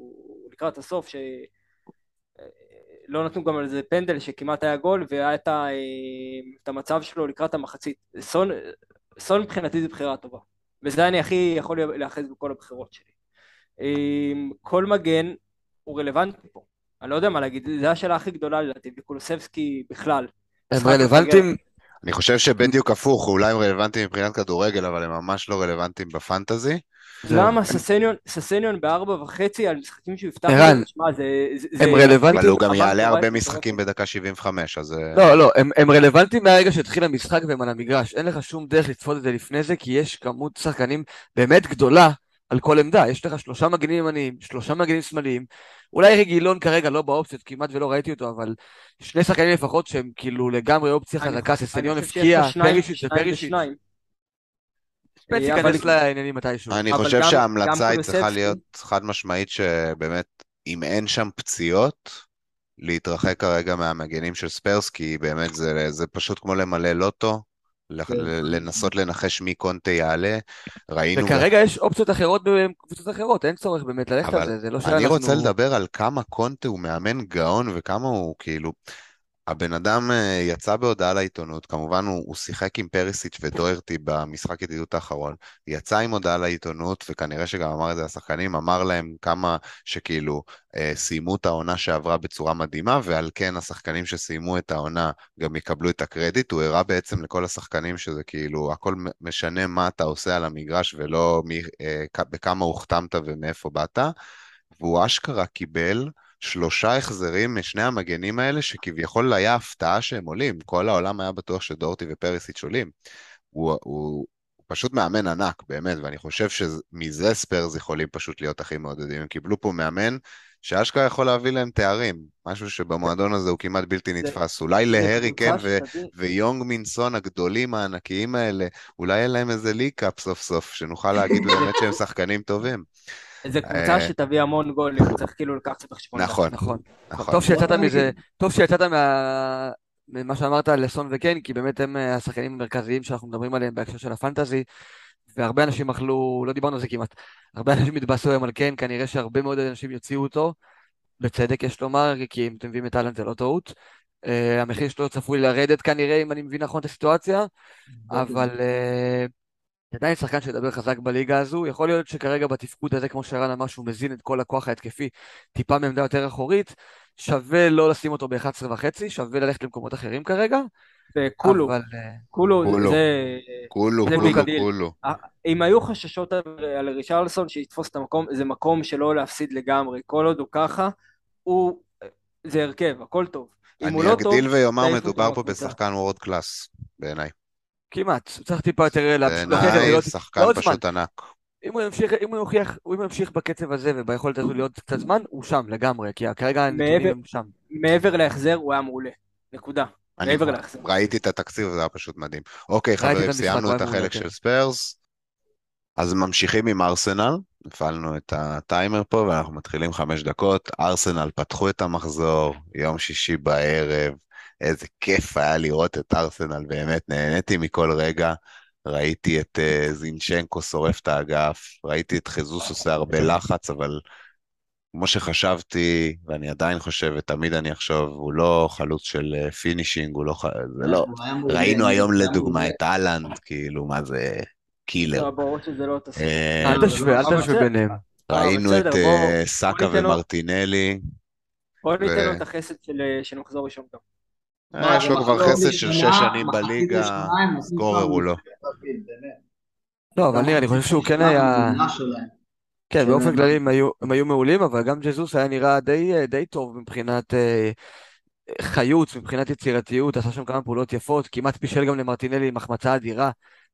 לקראת הסוף ש... לא נתנו גם על זה פנדל שכמעט היה גול והיה את המצב שלו לקראת המחצית. סון, סון מבחינתי זה בחירה טובה. וזה אני הכי יכול להיאחז בכל הבחירות שלי. כל מגן הוא רלוונטי פה. אני לא יודע מה להגיד, זו השאלה הכי גדולה לדעתי, וקולוסבסקי בכלל. הם רלוונטיים? אני חושב שבדיוק הפוך, אולי הם רלוונטיים מבחינת כדורגל, אבל הם ממש לא רלוונטיים בפנטזי. למה ססניון בארבע וחצי על משחקים שהוא יפתח? ערן, הם רלוונטיים. אבל הוא גם יעלה הרבה משחקים בדקה 75, אז... אה, לא, לא, הם רלוונטיים מהרגע שהתחיל המשחק והם על המגרש. אין לך שום דרך לצפות את זה לפני זה, כי יש כמות שחקנים באמת גדולה על כל עמדה. יש לך שלושה מגנים ימניים, שלושה מגנים שמאליים. אולי רגילון כרגע לא באופציות, כמעט ולא ראיתי אותו, אבל שני שחקנים לפחות שהם כאילו לגמרי אופציה חזקה, ססניון הפקיע, פרישיץ' ופרישיץ'. ספץ ייכנס לעניינים מתישהו. אני חושב שההמלצה היא צריכה להיות חד משמעית שבאמת, אם אין שם פציעות, להתרחק כרגע מהמגנים של ספרס, כי באמת זה, זה פשוט כמו למלא לוטו, כן. לנסות לנחש מי קונטה יעלה. ראינו... וכרגע יש אופציות אחרות בקבוצות אחרות, אין צורך באמת ללכת על זה, זה לא שאנחנו... אני רוצה לדבר על כמה קונטה הוא מאמן גאון וכמה הוא כאילו... הבן אדם אה, יצא בהודעה לעיתונות, כמובן הוא, הוא שיחק עם פריסיץ' ודוירטי במשחק ידידות האחרון, יצא עם הודעה לעיתונות, וכנראה שגם אמר את זה לשחקנים, אמר להם כמה שכאילו אה, סיימו את העונה שעברה בצורה מדהימה, ועל כן השחקנים שסיימו את העונה גם יקבלו את הקרדיט, הוא הראה בעצם לכל השחקנים שזה כאילו, הכל משנה מה אתה עושה על המגרש ולא מי, אה, בכמה הוחתמת ומאיפה באת, והוא אשכרה קיבל שלושה החזרים משני המגנים האלה, שכביכול היה הפתעה שהם עולים. כל העולם היה בטוח שדורטי ופריסיץ' עולים. הוא, הוא, הוא פשוט מאמן ענק, באמת, ואני חושב שמזה ספיירס יכולים פשוט להיות הכי מעודדים. הם קיבלו פה מאמן שאשכרה יכול להביא להם תארים, משהו שבמועדון הזה הוא כמעט בלתי נתפס. אולי להרי קן ויונג מינסון הגדולים הענקיים האלה, אולי אין להם איזה ליקאפ סוף סוף, שנוכל להגיד באמת שהם שחקנים טובים. זו קבוצה אה, שתביא המון גולים, צריך כאילו לקחת את בחשבון. נכון, נכון. נכון. טוב שיצאת מזה, טוב שיצאת ממה שאמרת על לסון וקן, כי באמת הם אה, השחקנים המרכזיים שאנחנו מדברים עליהם בהקשר של הפנטזי, והרבה אנשים אכלו, לא דיברנו על זה כמעט, הרבה אנשים התבאסו היום על קן, כנראה שהרבה מאוד אנשים יוציאו אותו, בצדק יש לומר, כי אם אתם מביאים את אהלן זה לא טעות. Uh, המחיר שלו צפוי לרדת כנראה, אם אני מבין נכון את הסיטואציה, אבל uh, עדיין שחקן שידבר חזק בליגה הזו, יכול להיות שכרגע בתפקוד הזה, כמו שרן אמר, שהוא מזין את כל הכוח ההתקפי טיפה מעמדה יותר אחורית, שווה לא לשים אותו ב-11 וחצי, שווה ללכת למקומות אחרים כרגע. וכולו, אבל... כולו, כולו, זה... כולו, זה כולו, כולו. אה, אם היו חששות על, על רישרלסון שיתפוס את המקום, זה מקום שלא להפסיד לגמרי. כל עוד הוא ככה, הוא... זה הרכב, הכל טוב. אני לא אגדיל ויאמר, מדובר פה בשחקן וורד קלאס, בעיניי. כמעט, צריך טיפה יותר להמשיך. בעיניי שחקן פשוט ענק. אם הוא ימשיך, אם הוא יוכיח, אם ימשיך בקצב הזה וביכולת הזו להיות קצת זמן, הוא שם לגמרי, כי כרגע הנתונים הם שם. מעבר להחזר הוא היה מעולה, נקודה. מעבר להחזר. ראיתי את התקציב, זה היה פשוט מדהים. אוקיי, חברים, סיימנו את החלק של ספיירס. אז ממשיכים עם ארסנל, הפעלנו את הטיימר פה ואנחנו מתחילים חמש דקות. ארסנל פתחו את המחזור, יום שישי בערב, איזה כיף היה לראות את ארסנל, באמת נהניתי מכל רגע. ראיתי את uh, זינצ'נקו שורף את האגף, ראיתי את חזוס עושה הרבה לחץ, אבל כמו שחשבתי, ואני עדיין חושב, ותמיד אני אחשוב, הוא לא חלוץ של uh, finishing, הוא לא... זה לא... ראינו היום לדוגמה את האלנד, כאילו, מה זה... killer. ברור שזה לא תסכים. אה, אל תשווה, אל תשווה ביניהם. ראינו את סאקה ומרטינלי. בוא ניתן לו את החסד של מחזור ראשון גם. אה, יש לו כבר חסד של שש שנים בליגה, scorer הוא לא. לא, אבל נראה, אני חושב שהוא כן היה... כן, באופן כללי הם היו, מעולים, אבל גם ג'זוס היה נראה די, די טוב מבחינת אה, חיות, מבחינת יצירתיות, עשה שם כמה פעולות יפות, כמעט פישל גם למרטינלי עם החמצה אדירה.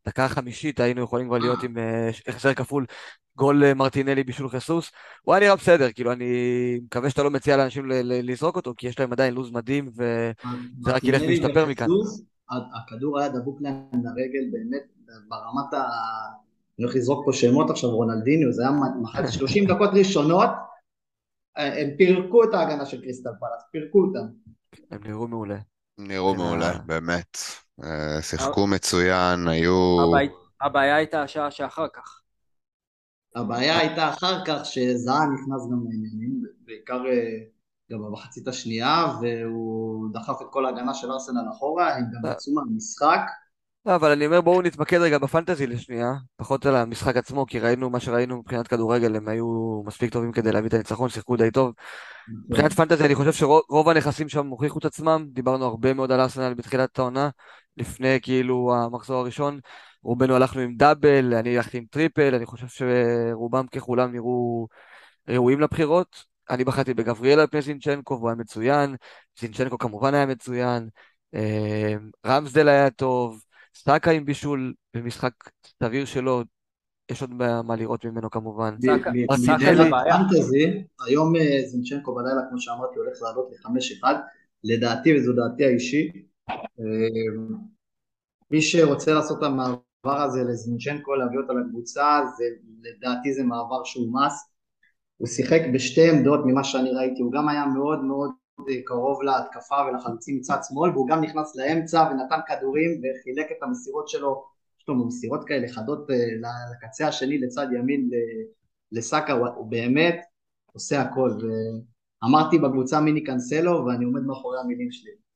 דקה חמישית היינו יכולים כבר להיות עם אה, החזר כפול גול אה, מרטינלי בישול חיסוס. הוא היה נראה בסדר, כאילו אני מקווה שאתה לא מציע לאנשים לזרוק אותו, כי יש להם עדיין לו"ז מדהים, וזה רק ילך וישתפר מכאן. הכדור היה דבוק להם לרגל באמת ברמת ה... אני הולך לזרוק פה שמות עכשיו, רונלדיניו, זה היה מחצית (laughs) 30 דקות ראשונות, אה, הם פירקו את ההגנה של קריסטל פלאס, פירקו אותם. הם נראו מעולה. נראו מעולה, באמת. אה, שיחקו מצוין, היו... הבעיה הייתה השעה שאחר כך. הבעיה הייתה אחר כך שזהה נכנס גם לעניינים, בעיקר אה, גם במחצית השנייה, והוא דחף את כל ההגנה של ארסנל אחורה, הם גם יצאו מהמשחק. לא, אבל אני אומר בואו נתמקד רגע ב fantasy לשנייה, פחות על המשחק עצמו, כי ראינו מה שראינו מבחינת כדורגל, הם היו מספיק טובים כדי להביא את הניצחון, שיחקו די טוב. מבחינת fantasy אני חושב שרוב הנכסים שם הוכיחו את עצמם, דיברנו הרבה מאוד על ארסנל בתחילת העונה, לפני כאילו המחזור הראשון, רובנו הלכנו עם double, אני הלכתי עם triple, אני חושב שרובם ככולם נראו ראויים לבחירות. אני בחרתי בגבריאל על פני זינצ'נקו והוא היה מצוין, זינצ'נקו כמובן היה מצוין, אה, רמסדל היה טוב, סטאקה עם בישול במשחק סביר שלו, יש עוד מה לראות ממנו כמובן. סאקה- סאקה זה בעיה. פנטזי, היום אה, זינצ'נקו בלילה, כמו שאמרתי, הולך לעלות ל-5-1, לדעתי, וזו דעתי האישית. אה, מי שרוצה לעשות את המעבר הזה לזינצ'נקו, להביא אותה לקבוצה, זה, לדעתי זה מעבר שהוא מס. הוא שיחק בשתי עמדות ממה שאני ראיתי, הוא גם היה מאוד מאוד קרוב להתקפה ולחלוצים מצד שמאל, והוא גם נכנס לאמצע ונתן כדורים וחילק את המסירות שלו, יש לו מסירות כאלה חדות אה, לקצה השני לצד ימין לסאקה, הוא, באמת עושה הכל, ואמרתי בקבוצה מיני קאנסלו ואני עומד מאחורי המילים שלי.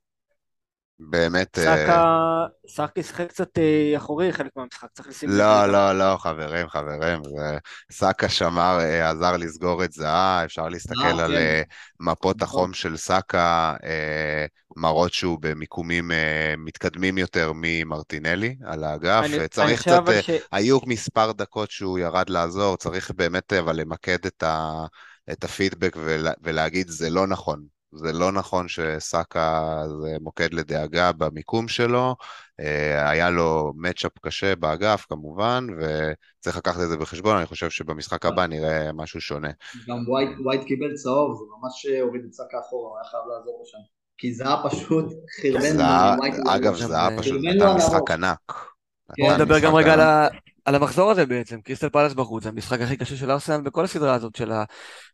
באמת... אה, סאקה, סאקה שיחק קצת אה, אחורי חלק מהמשחק, צריך לשים לא. לא, לא, חברים, חברים. סאקה שמר, אה, עזר לסגור את זהה, אפשר להסתכל אה, על כן. אה, מפות נכון. החום של סאקה, אה, מראות שהוא במיקומים אה, מתקדמים יותר ממרטינלי על האגף, אה, צריך קצת, אה, היו מספר דקות שהוא ירד לעזור, צריך באמת אבל למקד את, ה, את הפידבק ולה, ולהגיד זה לא נכון. זה לא נכון שסאקה זה מוקד לדאגה במיקום שלו, אה, היה לו matchup קשה באגף כמובן, וצריך לקחת את זה בחשבון, אני חושב שבמשחק הבא נראה משהו שונה. גם ווייט, ווייט קיבל צהוב, זה ממש הוריד את סאקה אחורה, הוא היה חייב לעזור לו שם. כי זאהה פשוט חרבן אגב, שם. זאהה אה, פשוט נתן משחק. ענק. בואו נתן נדבר גם רגע על. ה... על המחזור הזה בעצם, קריסטל פאלאס בחוץ, זה המשחק הכי קשה של ארסנל בכל הסדרה הזאת של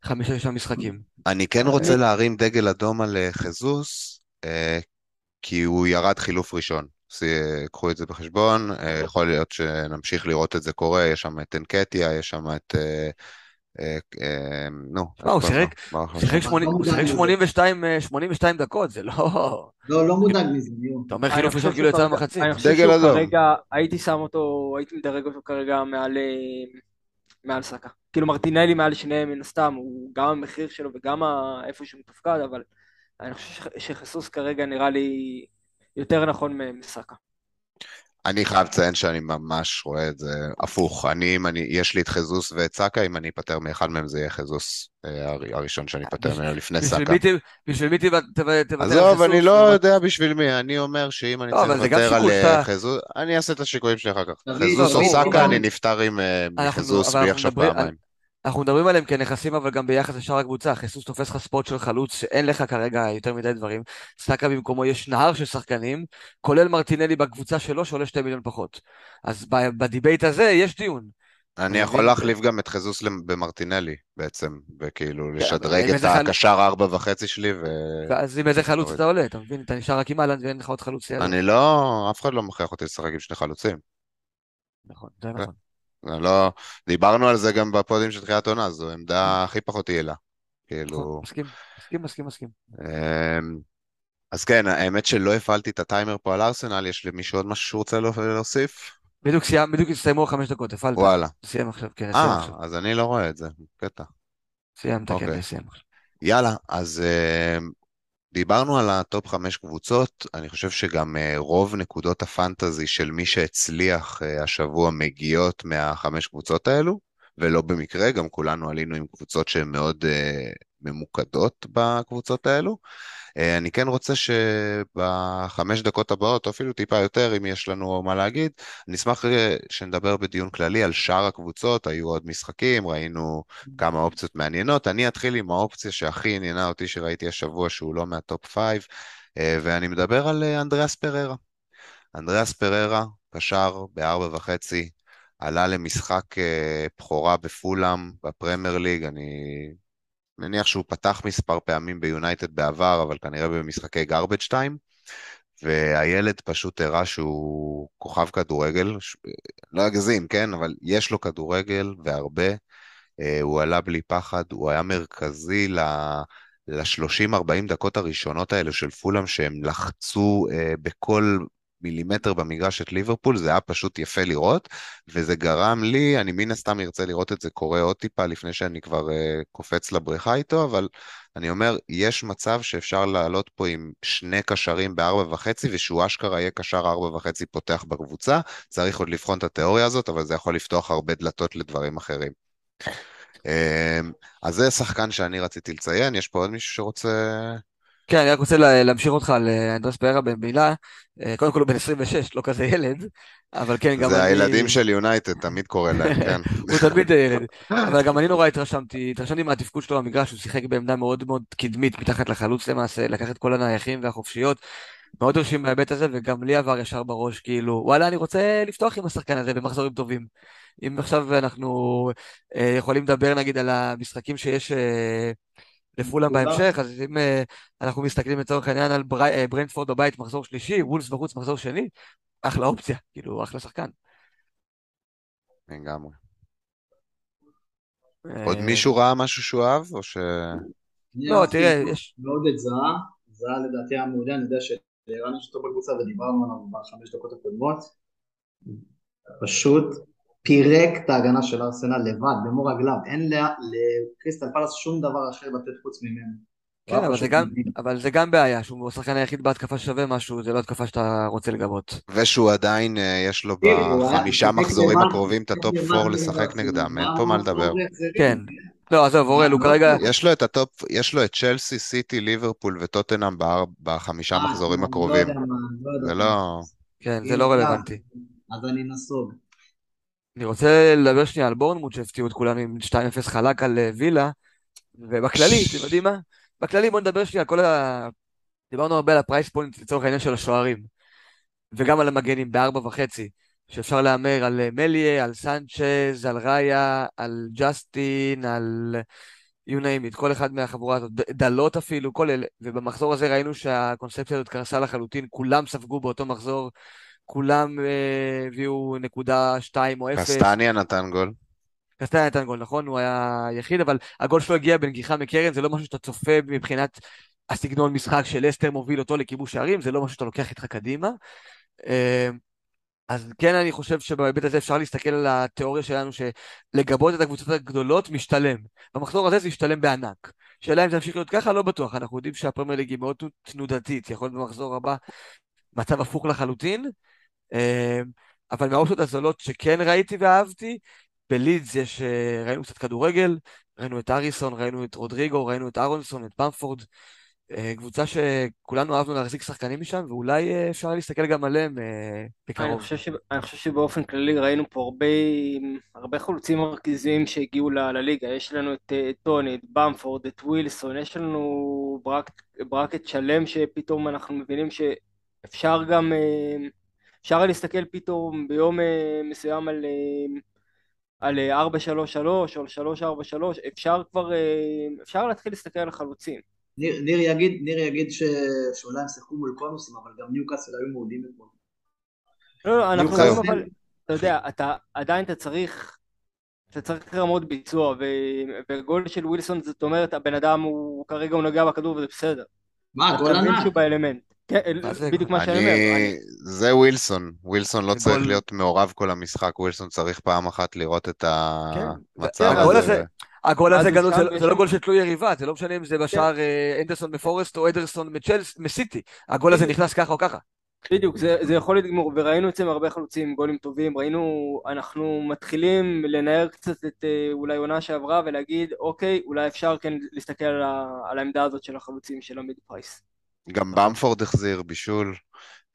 החמישה-שישה משחקים. אני כן רוצה להרים דגל אדום על אה, חזוס, אה, כי הוא ירד חילוף ראשון. אה, קחו את זה בחשבון, אה, יכול להיות שנמשיך לראות את זה קורה, יש שם את אנקטיה, יש שם את... אה, אה, אה, נו, הוא שיחק- לא שמונים- הוא שיחק לזה. 82 אה, 82 דקות, זה לא... לא, לא מודאג מזה, ניו. אתה אומר חילוף ראשון כאילו יצא במחצית. אני חושב שהוא. כרגע, הייתי שם אותו, הייתי מדרג אותו כרגע מעל, אה, מעל סאקה. כאילו מרטינלי מעל שניהם מן הסתם, הוא גם המחיר שלו וגם איפה שהוא מתפקד, אבל אני חושב שח- שחיסוס כרגע נראה לי יותר נכון מסאקה. אני חייב לציין שאני ממש רואה את זה הפוך. אני, אם אני, יש לי את חזוס ואת סאקה, אם אני אפטר מאחד מהם זה יהיה חזוס אה, הר- הראשון שאני אפטר ממנו לפני סאקה. בשביל מי תוותר על עזוב, חיסוס? אני לא יודע בשביל מי, אני אומר שאם אני לא, צריך אבל זה גם לוותר על אה, חזוס, אני אעשה את השיקולים שלי אחר כך. תביא, חזוס או תביא, סאקה. אני נפטר עם אה, אבל בלי עכשיו פעמיים. אנחנו מדברים עליהם כנכסים, אבל גם ביחס לשאר הקבוצה. חיסוס תופס לך ספוט של חלוץ, שאין לך כרגע יותר מדי דברים. סאקה במקומו יש נהר של שחקנים, כולל מרטינלי בקבוצה שלו, שעולה שתי מיליון פחות. אז בדיבייט הזה יש דיון. אני יכול? להחליף גם את חזוס למ- במרטינלי בעצם, וכאילו לשדרג עם את הקשר ארבע וחצי שלי, ו... ואז עם איזה חלוץ. אתה עולה, אתה מבין? אתה נשאר רק עם אהלנד ואין לך עוד חלוץ. אני לא, אף אחד לא מכריח אותי לשחק עם שני חלוצים. נכון, זה נכון. לא... דיברנו על זה גם בפודים של תחילת עונה, זו. עמדה הכי פחות יעילה. נכון, כאילו... מסכים, מסכים, מסכים, מסכים. אמ, אז כן, האמת שלא הפעלתי את הטיימר פה על ארסנל, יש למישהו עוד משהו שהוא רוצה להוסיף? בדיוק סיימת, בדיוק הסתיימו חמש דקות, הפעלת. וואלה. סיים עכשיו, כן, סיים אה, עכשיו. אז אני לא רואה את זה, קטע. סיימת, כן, אוקיי. סיים עכשיו. יאללה, אז אמ, דיברנו על הטופ חמש קבוצות, אני חושב שגם אה, רוב נקודות ה fantasy של מי שהצליח אה, השבוע מגיעות מהחמש קבוצות האלו, ולא במקרה, גם כולנו עלינו עם קבוצות שהן מאוד אה, ממוקדות בקבוצות האלו. אה, אני כן רוצה שבחמש דקות הבאות, או אפילו טיפה יותר, אם יש לנו מה להגיד, אני אשמח אה, שנדבר בדיון כללי על שאר הקבוצות, היו עוד משחקים, ראינו כמה אופציות מעניינות. אני אתחיל עם האופציה שהכי עניינה אותי שראיתי השבוע, שהוא לא מה top five, אה, ואני מדבר על אנדריאס פררה. אנדריאס פררה, קשר בארבע וחצי, עלה למשחק בכורה בפולאם, בפרמייר ליג, אני מניח שהוא פתח מספר פעמים ביונייטד בעבר, אבל כנראה במשחקי garbage time, והילד פשוט הראה שהוא כוכב כדורגל, ש- לא אגזים, כן? אבל יש לו כדורגל והרבה. אה, הוא עלה בלי פחד, הוא היה מרכזי ל... ל-30-40 דקות הראשונות האלה של פולאם, שהם לחצו אה, בכל מילימטר במגרש את ליברפול, זה היה פשוט יפה לראות, וזה גרם לי, אני מן הסתם ארצה לראות את זה קורה עוד טיפה לפני שאני כבר אה, קופץ לבריכה איתו, אבל אני אומר, יש מצב שאפשר לעלות פה עם שני קשרים בארבע וחצי, ושהוא אשכרה יהיה קשר ארבע וחצי פותח בקבוצה, צריך עוד לבחון את התיאוריה הזאת, אבל זה יכול לפתוח הרבה דלתות לדברים אחרים. אמ, אז זה שחקן שאני רציתי לציין, יש פה עוד מישהו שרוצה כן, אני רק רוצה לה- להמשיך אותך על אה, אנדרס פררה במילה. אה, קודם כל הוא בן 26, לא כזה ילד, אבל כן, גם זה אני... הילדים של יונייטד, תמיד קורא להם, (laughs) כן. הוא תמיד ילד. אבל גם אני נורא התרשמתי, התרשמתי מהתפקוד שלו במגרש, הוא שיחק בעמדה מאוד מאוד קדמית, מתחת לחלוץ למעשה, לקח את כל הנייחים והחופשיות. מאוד הרשים בהיבט הזה, וגם לי עבר ישר בראש, כאילו, וואלה, אני רוצה לפתוח עם השחקן הזה במחזורים טובים. אם עכשיו אנחנו אה, יכולים לדבר נגיד על המשחקים שיש אה, לפולאם בהמשך, אז אם אה, אנחנו מסתכלים לצורך העניין על אה, ברנדפורד בבית מחזור שלישי, וולס בחוץ מחזור שני, אחלה אופציה, כאילו, אחלה שחקן. לגמרי. אה, עוד מישהו ראה משהו שהוא אהב, או ש... לא, תראה, יש... מאוד את זהה, זהה לדעתי היה מעולה, אני יודע שרן יש אותו בקבוצה ודיברנו עליו בחמש דקות הקודמות. פשוט פירק את ההגנה של ארסנל לבד, במו רגליו, אין לקריסטל פלס שום דבר אחר לתת חוץ ממנו. כן, אבל זה גם. אבל זה גם בעיה, שהוא השחקן היחיד בהתקפה ששווה משהו, זה לא התקפה שאתה רוצה לגבות. ושהוא עדיין, אה, יש לו בחמישה מחזורים הקרובים את הטופ 4 לבד נגד לשחק. נגדם, אין פה מה לדבר. כן. לא, עזוב, אורל, הוא מה- כרגע... יש לו את הטופ, יש לו את צ'לסי, סיטי, ליברפול וטוטנאם בחמישה אה, מחזורים לא הקרובים. יודע מה, לא יודע זה. לא... כן, זה לא רלוונטי. אז אני נסוג. אני רוצה לדבר שנייה על בורנמוט שהפתיעו את כולנו עם 2-0 חלק על אה, וילה, ובכללי, אתם יודעים מה? בכללי בואו נדבר שנייה על כל ה... דיברנו הרבה על ה price point לצורך העניין של השוערים, וגם על המגנים בארבע וחצי, שאפשר להמר על אה, מסלייה, על סנצ'ז, על ראיה, על ג'סטין, על you name it, כל אחד מהחבורה הזאת, דלות אפילו, כל אלה, ובמחזור הזה ראינו שהקונספציה הזאת קרסה לחלוטין, כולם ספגו באותו מחזור, כולם אה, הביאו נקודה שתיים או אפס. קסטניה נתן גול. קסטניה נתן גול, נכון? הוא היה היחיד, אבל הגול שלו הגיע בנגיחה מקרן, זה לא משהו שאתה צופה מבחינת הסגנון משחק של אסטר מוביל אותו לכיבוש שערים, זה לא משהו שאתה לוקח איתך קדימה. אה, אז כן, אני חושב שבהיבט הזה אפשר להסתכל על התיאוריה שלנו שלגבות את הקבוצות הגדולות משתלם. במחזור הזה זה ישתלם בענק. שאלה אם זה ימשיך להיות ככה, לא בטוח. אנחנו יודעים שהפרמייר ליג היא מאוד תנודתית, יכול להיות במחזור הבא מצב הפוך לחלוטין. אה, אבל מהאופציות הזולות שכן ראיתי ואהבתי, בלידס יש, אה, ראינו קצת כדורגל, ראינו את אריסון, ראינו את רודריגו, ראינו את אהרונסון, את במפורד, אה, קבוצה שכולנו אהבנו להחזיק שחקנים משם, ואולי אה, אפשר להסתכל גם עליהם אה, אני בקרוב. חושב, ש... אני חושב שבאופן כללי ראינו פה הרבה, הרבה חלוצים מרכזיים שהגיעו ל... לליגה, יש לנו את טוני, את במפורד, את ווילסון, יש לנו ברק... ברקט שלם שפתאום אנחנו מבינים שאפשר גם, אפשר להסתכל פתאום ביום אה, מסוים על, אה, על אה, 433 או על 343, אפשר כבר, אה, אפשר להתחיל להסתכל על החלוצים. ניר, ניר יגיד, ניר יגיד ש... שאולי הם שיחקו מול קונוסים, אבל גם ניוקאסל היו מעולים אתמול. לא, לא, אנחנו. רואים אבל, אתה יודע, אתה עדיין אתה צריך, אתה צריך רמות ביצוע, ו- וגול של ווילסון זאת אומרת, הבן אדם הוא, כרגע הוא נגע בכדור וזה בסדר. מה, אתה גול מבין ענק. שהוא באלמנט. כן? בדיוק מה שאני אומר. זה ווילסון. ווילסון לא צריך להיות מעורב כל המשחק, ווילסון צריך פעם אחת לראות את כן. המצב הזה. הגול הזה גם לא- זה- לא גול של תלוי יריבה, זה לא משנה אם זה בשער אה, אנדרסון מפורסט או אדרסון מסיטי. הגול הזה נכנס ככה או ככה. בדיוק, זה, זה יכול לגמור, וראינו את זה עם הרבה חלוצים, גולים טובים, ראינו, אנחנו מתחילים לנער קצת את אה, אולי עונה שעברה ולהגיד, אוקיי, אולי אפשר כן להסתכל על, ה, על העמדה הזאת של החלוצים של ה mid price. גם במפורד החזיר בישול.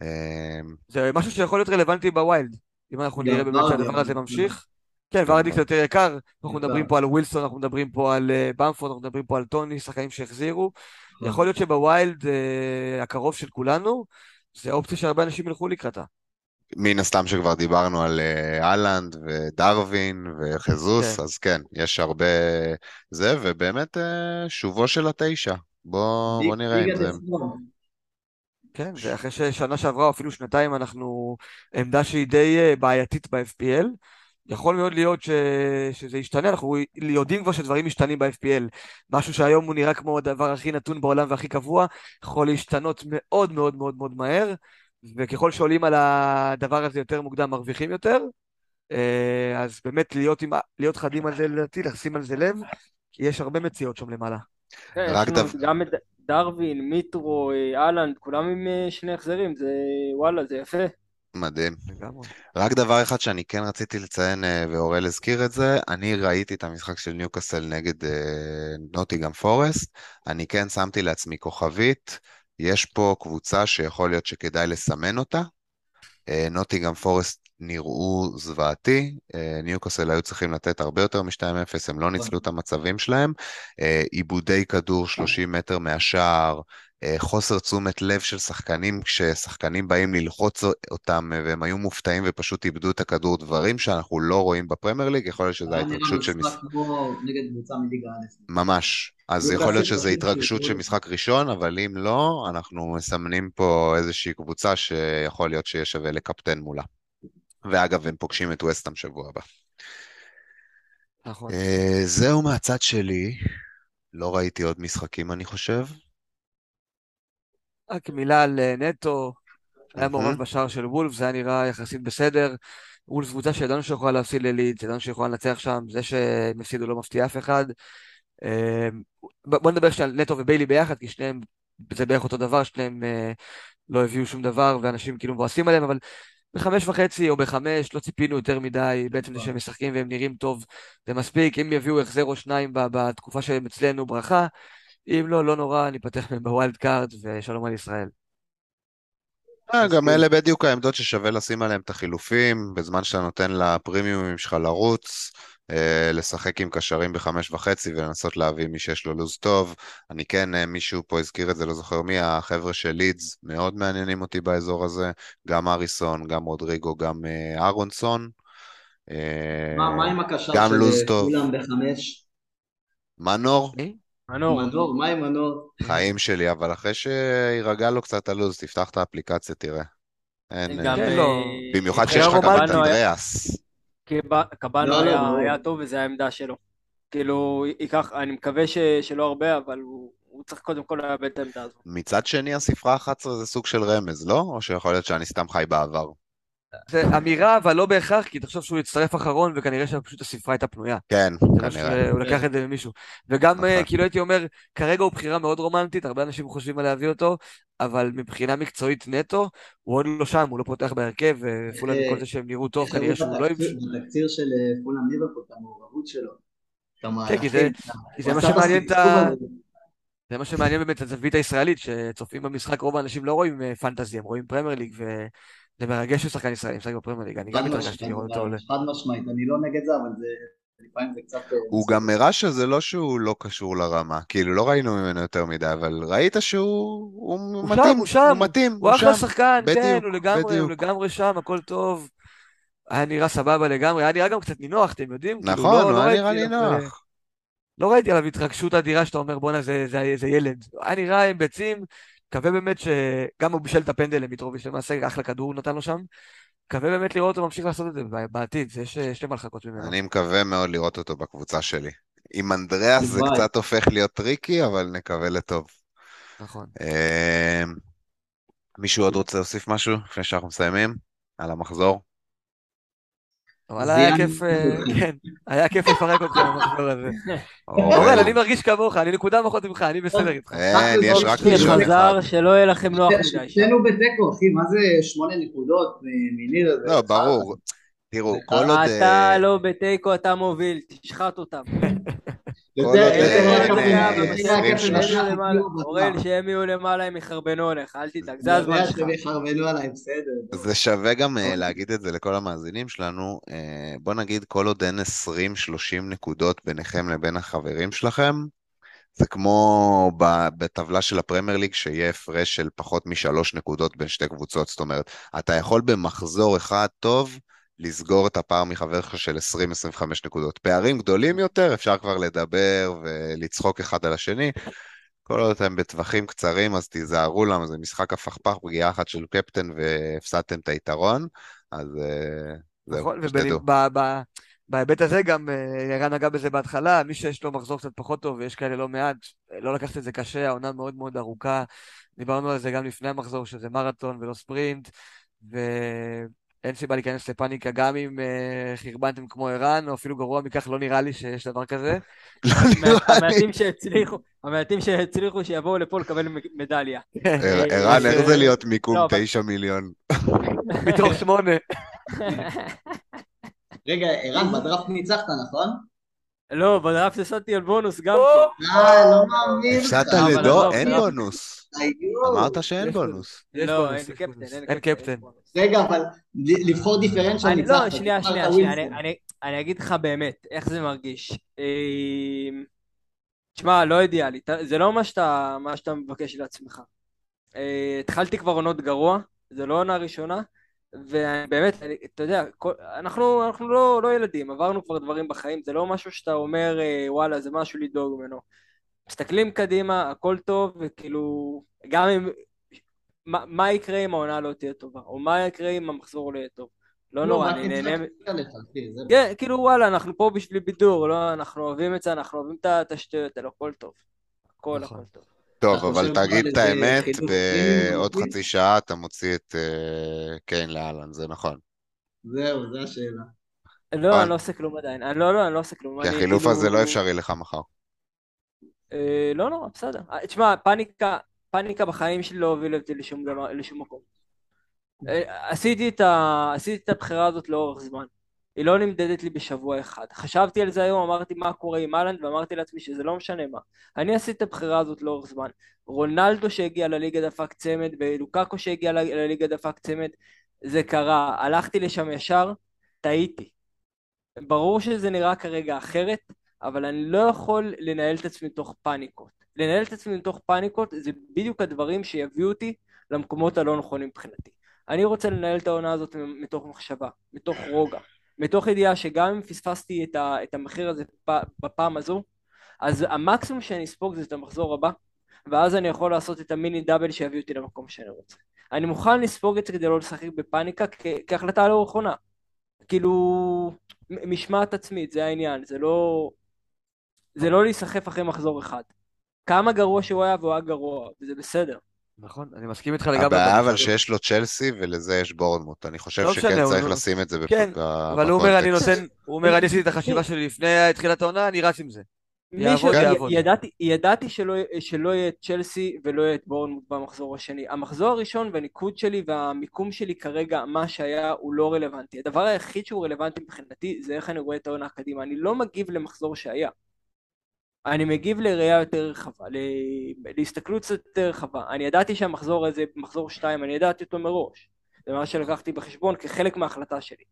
אה, זה משהו שיכול להיות רלוונטי ב wild. אם אנחנו גם נראה באמת ורדי, שהדבר הזה ממשיך. כן, ורדי קצת יותר יקר. אנחנו. מדברים פה על ווילסון, אנחנו מדברים פה על אה, במפורד, אנחנו מדברים פה על טוני, שחקנים שהחזירו. נכון. יכול להיות שב wild אה, הקרוב של כולנו, זה אופציה שהרבה אנשים ילכו לקראתה. מן הסתם שכבר דיברנו על אה, אהלנד ודרווין וז'זוס, כן. אז כן, יש הרבה זה, ובאמת שובו של התשע. בוא, בוא נראה אם ליגת זה... כן, זה אחרי ששנה שעברה או אפילו שנתיים אנחנו עמדה שהיא די אה, בעייתית ב-FPL. יכול מאוד להיות ש... שזה ישתנה, אנחנו יודעים כבר שדברים משתנים ב-FPL. משהו שהיום הוא נראה כמו הדבר הכי נתון בעולם והכי קבוע, יכול להשתנות מאוד מאוד מאוד מאוד מהר, וככל שעולים על הדבר הזה יותר מוקדם מרוויחים יותר. אה, אז באמת להיות, עם... להיות חדים על זה לדעתי, לשים על זה לב, כי יש הרבה מציאות שם למעלה. כן, רק דו- גם את דרווין, מיטרו, אה, אהלנד, כולם עם אה, שני החזרים, זה וואלה, זה יפה. מדהים. לגמרי. רק דבר אחד שאני כן רציתי לציין, אה, ואוראל הזכיר את זה, אני ראיתי את המשחק של ניוקאסל נגד אה, נוטיגם פורסט, אני כן שמתי לעצמי כוכבית, יש פה קבוצה שיכול להיות שכדאי לסמן אותה. אה, נוטיגם פורסט נראו זוועתי, אה, ניוקאסל היו צריכים לתת הרבה יותר מ-2-0, הם לא ניצלו את המצבים שלהם. אה, עיבודי כדור 30 מטר מהשער, אה, חוסר תשומת לב של שחקנים כששחקנים באים ללחוץ אותם והם היו מופתעים ופשוט איבדו את הכדור, דברים שאנחנו לא רואים בפרמייר ליג, יכול להיות שזה ההתרגשות של משחק... נגד קבוצה מליגה א'. ממש. אז יכול להיות שזה התרגשות של משחק ראשון, אבל אם לא, אנחנו מסמנים פה איזושהי קבוצה שיכול להיות שיהיה שווה לקפטן מולה. ואגב, הם פוגשים את ווסטהאם שבוע הבא. נכון. אה, זהו מהצד שלי. לא ראיתי עוד משחקים, אני חושב. רק מילה על אה, נטו, היה. מעורב בשער של וולף, זה היה נראה יחסית בסדר. וולף קבוצה שידענו שיכולה להפסיד ללידס, ידענו שיכולה לנצח שם, זה שהם הפסידו לא מפתיע אף אחד. ב- בוא נדבר שנייה על נטו וביילי ביחד, כי שניהם, זה בערך אותו דבר, שניהם אה, לא הביאו שום דבר, ואנשים כאילו מבואסים עליהם, אבל בחמש וחצי או בחמש לא ציפינו יותר מדי, בעצם זה שהם משחקים והם נראים טוב, זה מספיק, אם יביאו החזר או שניים בתקופה שהם אצלנו, ברכה. אם לא, לא נורא, ניפטר מהם ב wild card, ושלום על ישראל. אה, גם אלה בדיוק העמדות ששווה לשים עליהם את החילופים, בזמן שאתה נותן לפרימיומים שלך לרוץ, לשחק עם קשרים בחמש וחצי ולנסות להביא מי שיש לו לו"ז טוב. אני כן, אה, מישהו פה הזכיר את זה, לא זוכר מי, החבר'ה של לידס מאוד מעניינים אותי באזור הזה, גם אריסון, גם רודריגו, גם אה, אהרונסון. אה, מה מה עם הקשר גם של לוז אה, טוב. כולם בחמש? מנור? מנור. מנור, מה עם מנור? חיים שלי, אבל אחרי שיירגע לו קצת הלו"ז, תפתח את האפליקציה, תראה. אין, כן, אה, לא. במיוחד שיש לך גם את אנדריאס. קב- קבאנו לא, לא, היה ברור. היה טוב וזו העמדה שלו. כאילו, ייקח, אני מקווה ש- שלא הרבה, אבל הוא הוא צריך קודם כל לאבד את העמדה הזו. מצד שני, הספרה 11 זה סוג של רמז, לא? או שיכול להיות שאני סתם חי בעבר. זה אמירה, אבל לא בהכרח, כי תחשוב שהוא יצטרף אחרון, וכנראה שפשוט הספרה הייתה פנויה. כן, כנראה. שהוא לקח את זה ממישהו. וגם, אה, נכון. כאילו הייתי אומר, כרגע הוא בחירה מאוד רומנטית, הרבה אנשים חושבים על להביא אותו, אבל מבחינה מקצועית נטו, הוא עוד לא שם, הוא לא פותח בהרכב, ופולאם אה, כל זה שהם נראו טוב, כנראה שהוא לא... בתקציר- של אה, פולאם ליברפול, את המעורבות שלו. כן, כי זה- מה שמעניין את ה-. זה מה שמעניין באמת את הזווית הישראלית, שצופים במשחק, רוב האנשים לא רואים אה, פנטזי, הם רואים פרמייר ליג, וזה מרגש ששחקן ישראלי משחק בפרמייר ליג, אני גם התרגשתי לראות אותו. חד משמעית, אני לא נגד זה, אבל זה לפעמים זה קצת... אה, הוא גם הראה שזה לא שהוא לא קשור לרמה. כאילו, לא ראינו ממנו יותר מדי, אבל ראית שהוא הוא הוא מתאים, שם, הוא שם, הוא מתאים, הוא הוא אחלה שם. שחקן, כן, הוא לגמרי, בדיוק. הוא לגמרי שם, הכל טוב. היה נראה סבבה לגמרי, היה נראה גם קצת נינוח, אתם יודעים? כאילו, נכון, לא- הוא לא היה ראיתי נראה נינוח. לא ראיתי עליו התרגשות אדירה שאתה אומר בואנה זה, זה, זה ילד. היה נראה עם ביצים, מקווה באמת שגם הוא בישל את הפנדל למיטרוביץ' למעשה, אחלה כדור הוא נתן לו שם. מקווה באמת לראות אותו ממשיך לעשות את זה בעתיד, זה יש יש לי מה לחכות ממנו. אני מקווה מאוד לראות אותו בקבוצה שלי. עם אנדריאס זה. קצת הופך להיות טריקי, אבל נקווה לטוב. נכון. אה, מישהו עוד רוצה להוסיף משהו לפני שאנחנו מסיימים? על המחזור? אבל היה כיף, אה. כן, היה כיף לפרק אותך במחזור הזה. (laughs) אורל, אני מרגיש כמוך, אני נקודה פחות ממך, אני בסדר איתך. אין, יש רק יש לי ראשון אחד. שלא יהיה לכם נוח מדי. שנינו בתיקו, אחי, מה זה שמונה נקודות מניר? לא. ברור. תראו, כל עוד... אתה אה, לא בתיקו, אתה מוביל, תשחט אותם. (laughs) אורל, שהם יהיו למעלה, הם יחרבנו עליך, אל תדאג, זה הזמן שלך. שהם יחרבנו עליי, בסדר. זה שווה גם אה, להגיד את זה לכל המאזינים שלנו. אה, בוא נגיד, כל עוד אין 20-30 נקודות ביניכם לבין החברים שלכם, זה כמו ב- בטבלה של הפרמייר ליג, שיהיה הפרש של פחות משלוש נקודות בין שתי קבוצות. זאת אומרת, אתה יכול במחזור אחד טוב לסגור את הפער מחבר שלך של 20-25 נקודות. פערים גדולים יותר, אפשר כבר לדבר ולצחוק אחד על השני. כל עוד אתם בטווחים קצרים, אז תיזהרו למה זה משחק הפכפך, פגיעה אחת של קפטן והפסדתם את היתרון, אז אה, זהו, נכון, שתדעו. ובהיבט הזה גם אה, ערן נגע בזה בהתחלה, מי שיש לו מחזור קצת פחות טוב, ויש כאלה לא מעט, לא לקחת את זה קשה, העונה מאוד מאוד ארוכה. דיברנו על זה גם לפני המחזור, שזה מרתון ולא ספרינט, אין סיבה להיכנס לפאניקה גם אם אה, חרבנתם כמו ערן, או אפילו גרוע מכך, לא נראה לי שיש דבר כזה. (laughs) לא נראה לי. המעטים שהצליחו, המעטים שהצליחו שיבואו לפה לקבל מדליה. (laughs) ער- ערן, איך זה להיות מיקום לא, אבל- תשע מיליון? (laughs) מתוך שמונה. רגע, ערן, בדראפט ניצחת, נכון? לא, בדראפט הפסדתי על בונוס גם או! כן. אה, לא מאמין לך. הפסדת אבל לדור? עזוב, אין לא. בונוס. אמרת שאין יש בונוס. יש לא, בונוס, אין יש קפטן, בונוס. אין קפטן. רגע, אבל לבחור דיפרנציאל ניצחת. לא, שנייה, שנייה, שנייה. אני, אגיד לך באמת, איך זה מרגיש. אמ, תשמע, לא אידיאלי, זה לא מה שאתה, מה שאתה מבקש לעצמך. אה, התחלתי כבר עונות גרוע, זה לא עונה ראשונה, ובאמת, אתה יודע, כל, אנחנו, אנחנו לא, לא ילדים, עברנו כבר דברים בחיים, זה לא משהו שאתה אומר, אה, וואלה, זה משהו לדאוג ממנו. מסתכלים קדימה, הכל טוב, וכאילו, גם אם, מה, מה יקרה אם העונה לא תהיה טובה, או מה יקרה אם המחזור לא יהיה טוב. לא נורא, רק אני נהנה... זה- כן, כאילו וואלה, אנחנו פה בשביל בידור, לא, אנחנו אוהבים את זה, אנחנו אוהבים את ה- את השטויות האלה, הכל טוב. הכל נכון. הכל טוב. טוב, אבל תגיד את האמת, בעוד? חצי שעה אתה מוציא את אה, קיין לאלן, זה נכון. זהו, זו השאלה. לא. אני לא עושה כלום עדיין. אני לא, לא, אני לא עושה כלום. כי החילוף כאילו- הזה לא אפשרי לך מחר. אה, לא נורא, בסדר. אה, תשמע, פאניקה, פאניקה בחיים שלי לא הובילה אותי לשום דבר- לשום מקום. אה, עשיתי את ה- עשיתי את הבחירה הזאת לאורך זמן. היא לא נמדדת לי בשבוע אחד. חשבתי על זה היום, אמרתי מה קורה עם אהלנד, ואמרתי לעצמי שזה לא משנה מה. אני עשיתי את הבחירה הזאת לאורך זמן. רונלדו שהגיע לליגה דפק צמד, ולוקקו שהגיע לליגה דפק צמד, זה קרה. הלכתי לשם ישר, טעיתי. ברור שזה נראה כרגע אחרת, אבל אני לא יכול לנהל את עצמי מתוך פאניקות. לנהל את עצמי מתוך פאניקות זה בדיוק הדברים שיביאו אותי למקומות הלא נכונים מבחינתי. אני רוצה לנהל את העונה הזאת מתוך מחשבה, מתוך רוגע, מתוך ידיעה שגם אם פספסתי את, ה, את המחיר הזה בפעם הזו, אז המקסימום שאני אספוג זה את המחזור הבא, ואז אני יכול לעשות את המיני דאבל שיביא אותי למקום שאני רוצה. אני מוכן לספוג את זה כדי לא לשחק בפאניקה כ- כהחלטה לאורך עונה. כאילו, משמעת עצמית, זה העניין, זה לא... זה לא להיסחף אחרי מחזור אחד. כמה גרוע שהוא היה והוא היה גרוע, וזה בסדר. נכון, אני מסכים איתך לגמרי. הבעיה אבל. שיש לו צ'לסי ולזה יש בורנמוט. אני חושב לא שכן צריך הוא- לשים את זה כן, אבל הוא אומר, אני. נותן, הוא אומר, אני עשיתי את החשיבה (laughs) שלי לפני תחילת העונה, אני רץ עם זה. מישהו, יעבוד, י- יעבוד. ידעתי, ידעתי שלא, שלא יהיה את צ'לסי ולא יהיה את בורנמוט במחזור השני. המחזור הראשון והניקוד שלי והמיקום שלי כרגע, מה שהיה, הוא לא רלוונטי. הדבר היחיד שהוא רלוונטי מבחינתי זה איך אני רואה את העונה קדימה. אני לא מגיב למחזור שהיה. אני מגיב לראייה יותר רחבה, להסתכלות קצת יותר רחבה. אני ידעתי שהמחזור הזה, מחזור שתיים, אני ידעתי אותו מראש. זה מה שלקחתי בחשבון כחלק מההחלטה שלי.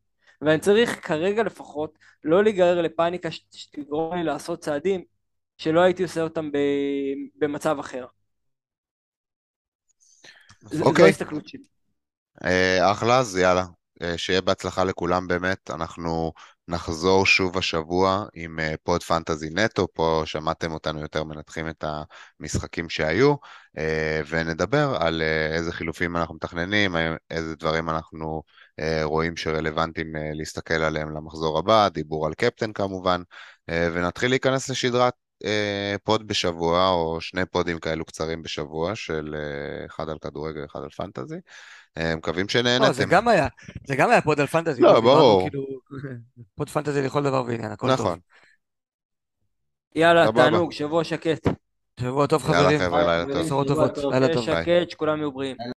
ואני צריך כרגע לפחות לא להיגרר לפאניקה שתגרום לי לעשות צעדים שלא הייתי עושה אותם ב- במצב אחר. ז- זו אוקיי. ההסתכלות שלי. אה, אחלה, אז יאללה. אה, שיהיה בהצלחה לכולם באמת. אנחנו נחזור שוב השבוע עם אה, pod fantasy נטו. פה שמעתם אותנו יותר מנתחים את המשחקים שהיו, אה, ונדבר על אה, איזה חילופים אנחנו מתכננים, איזה דברים אנחנו רואים שרלוונטיים להסתכל עליהם למחזור הבא, דיבור על קפטן כמובן, ונתחיל להיכנס לשדרת pod בשבוע, או שני פודים כאלו קצרים בשבוע, של אחד על כדורגל, אחד על fantasy. אה, מקווים לא, זה שנהנתם. גם היה, זה גם היה pod על fantasy. לא, דיברנו ברור. כאילו, pod fantasy לכל דבר ועניין, הכל טוב. נכון. יאללה. תענוג, שבוע שקט. שבוע טוב יאללה חברים. חבר'ה, לילה טוב. לילה טוב. שקט, שכולם יהיו בריאים.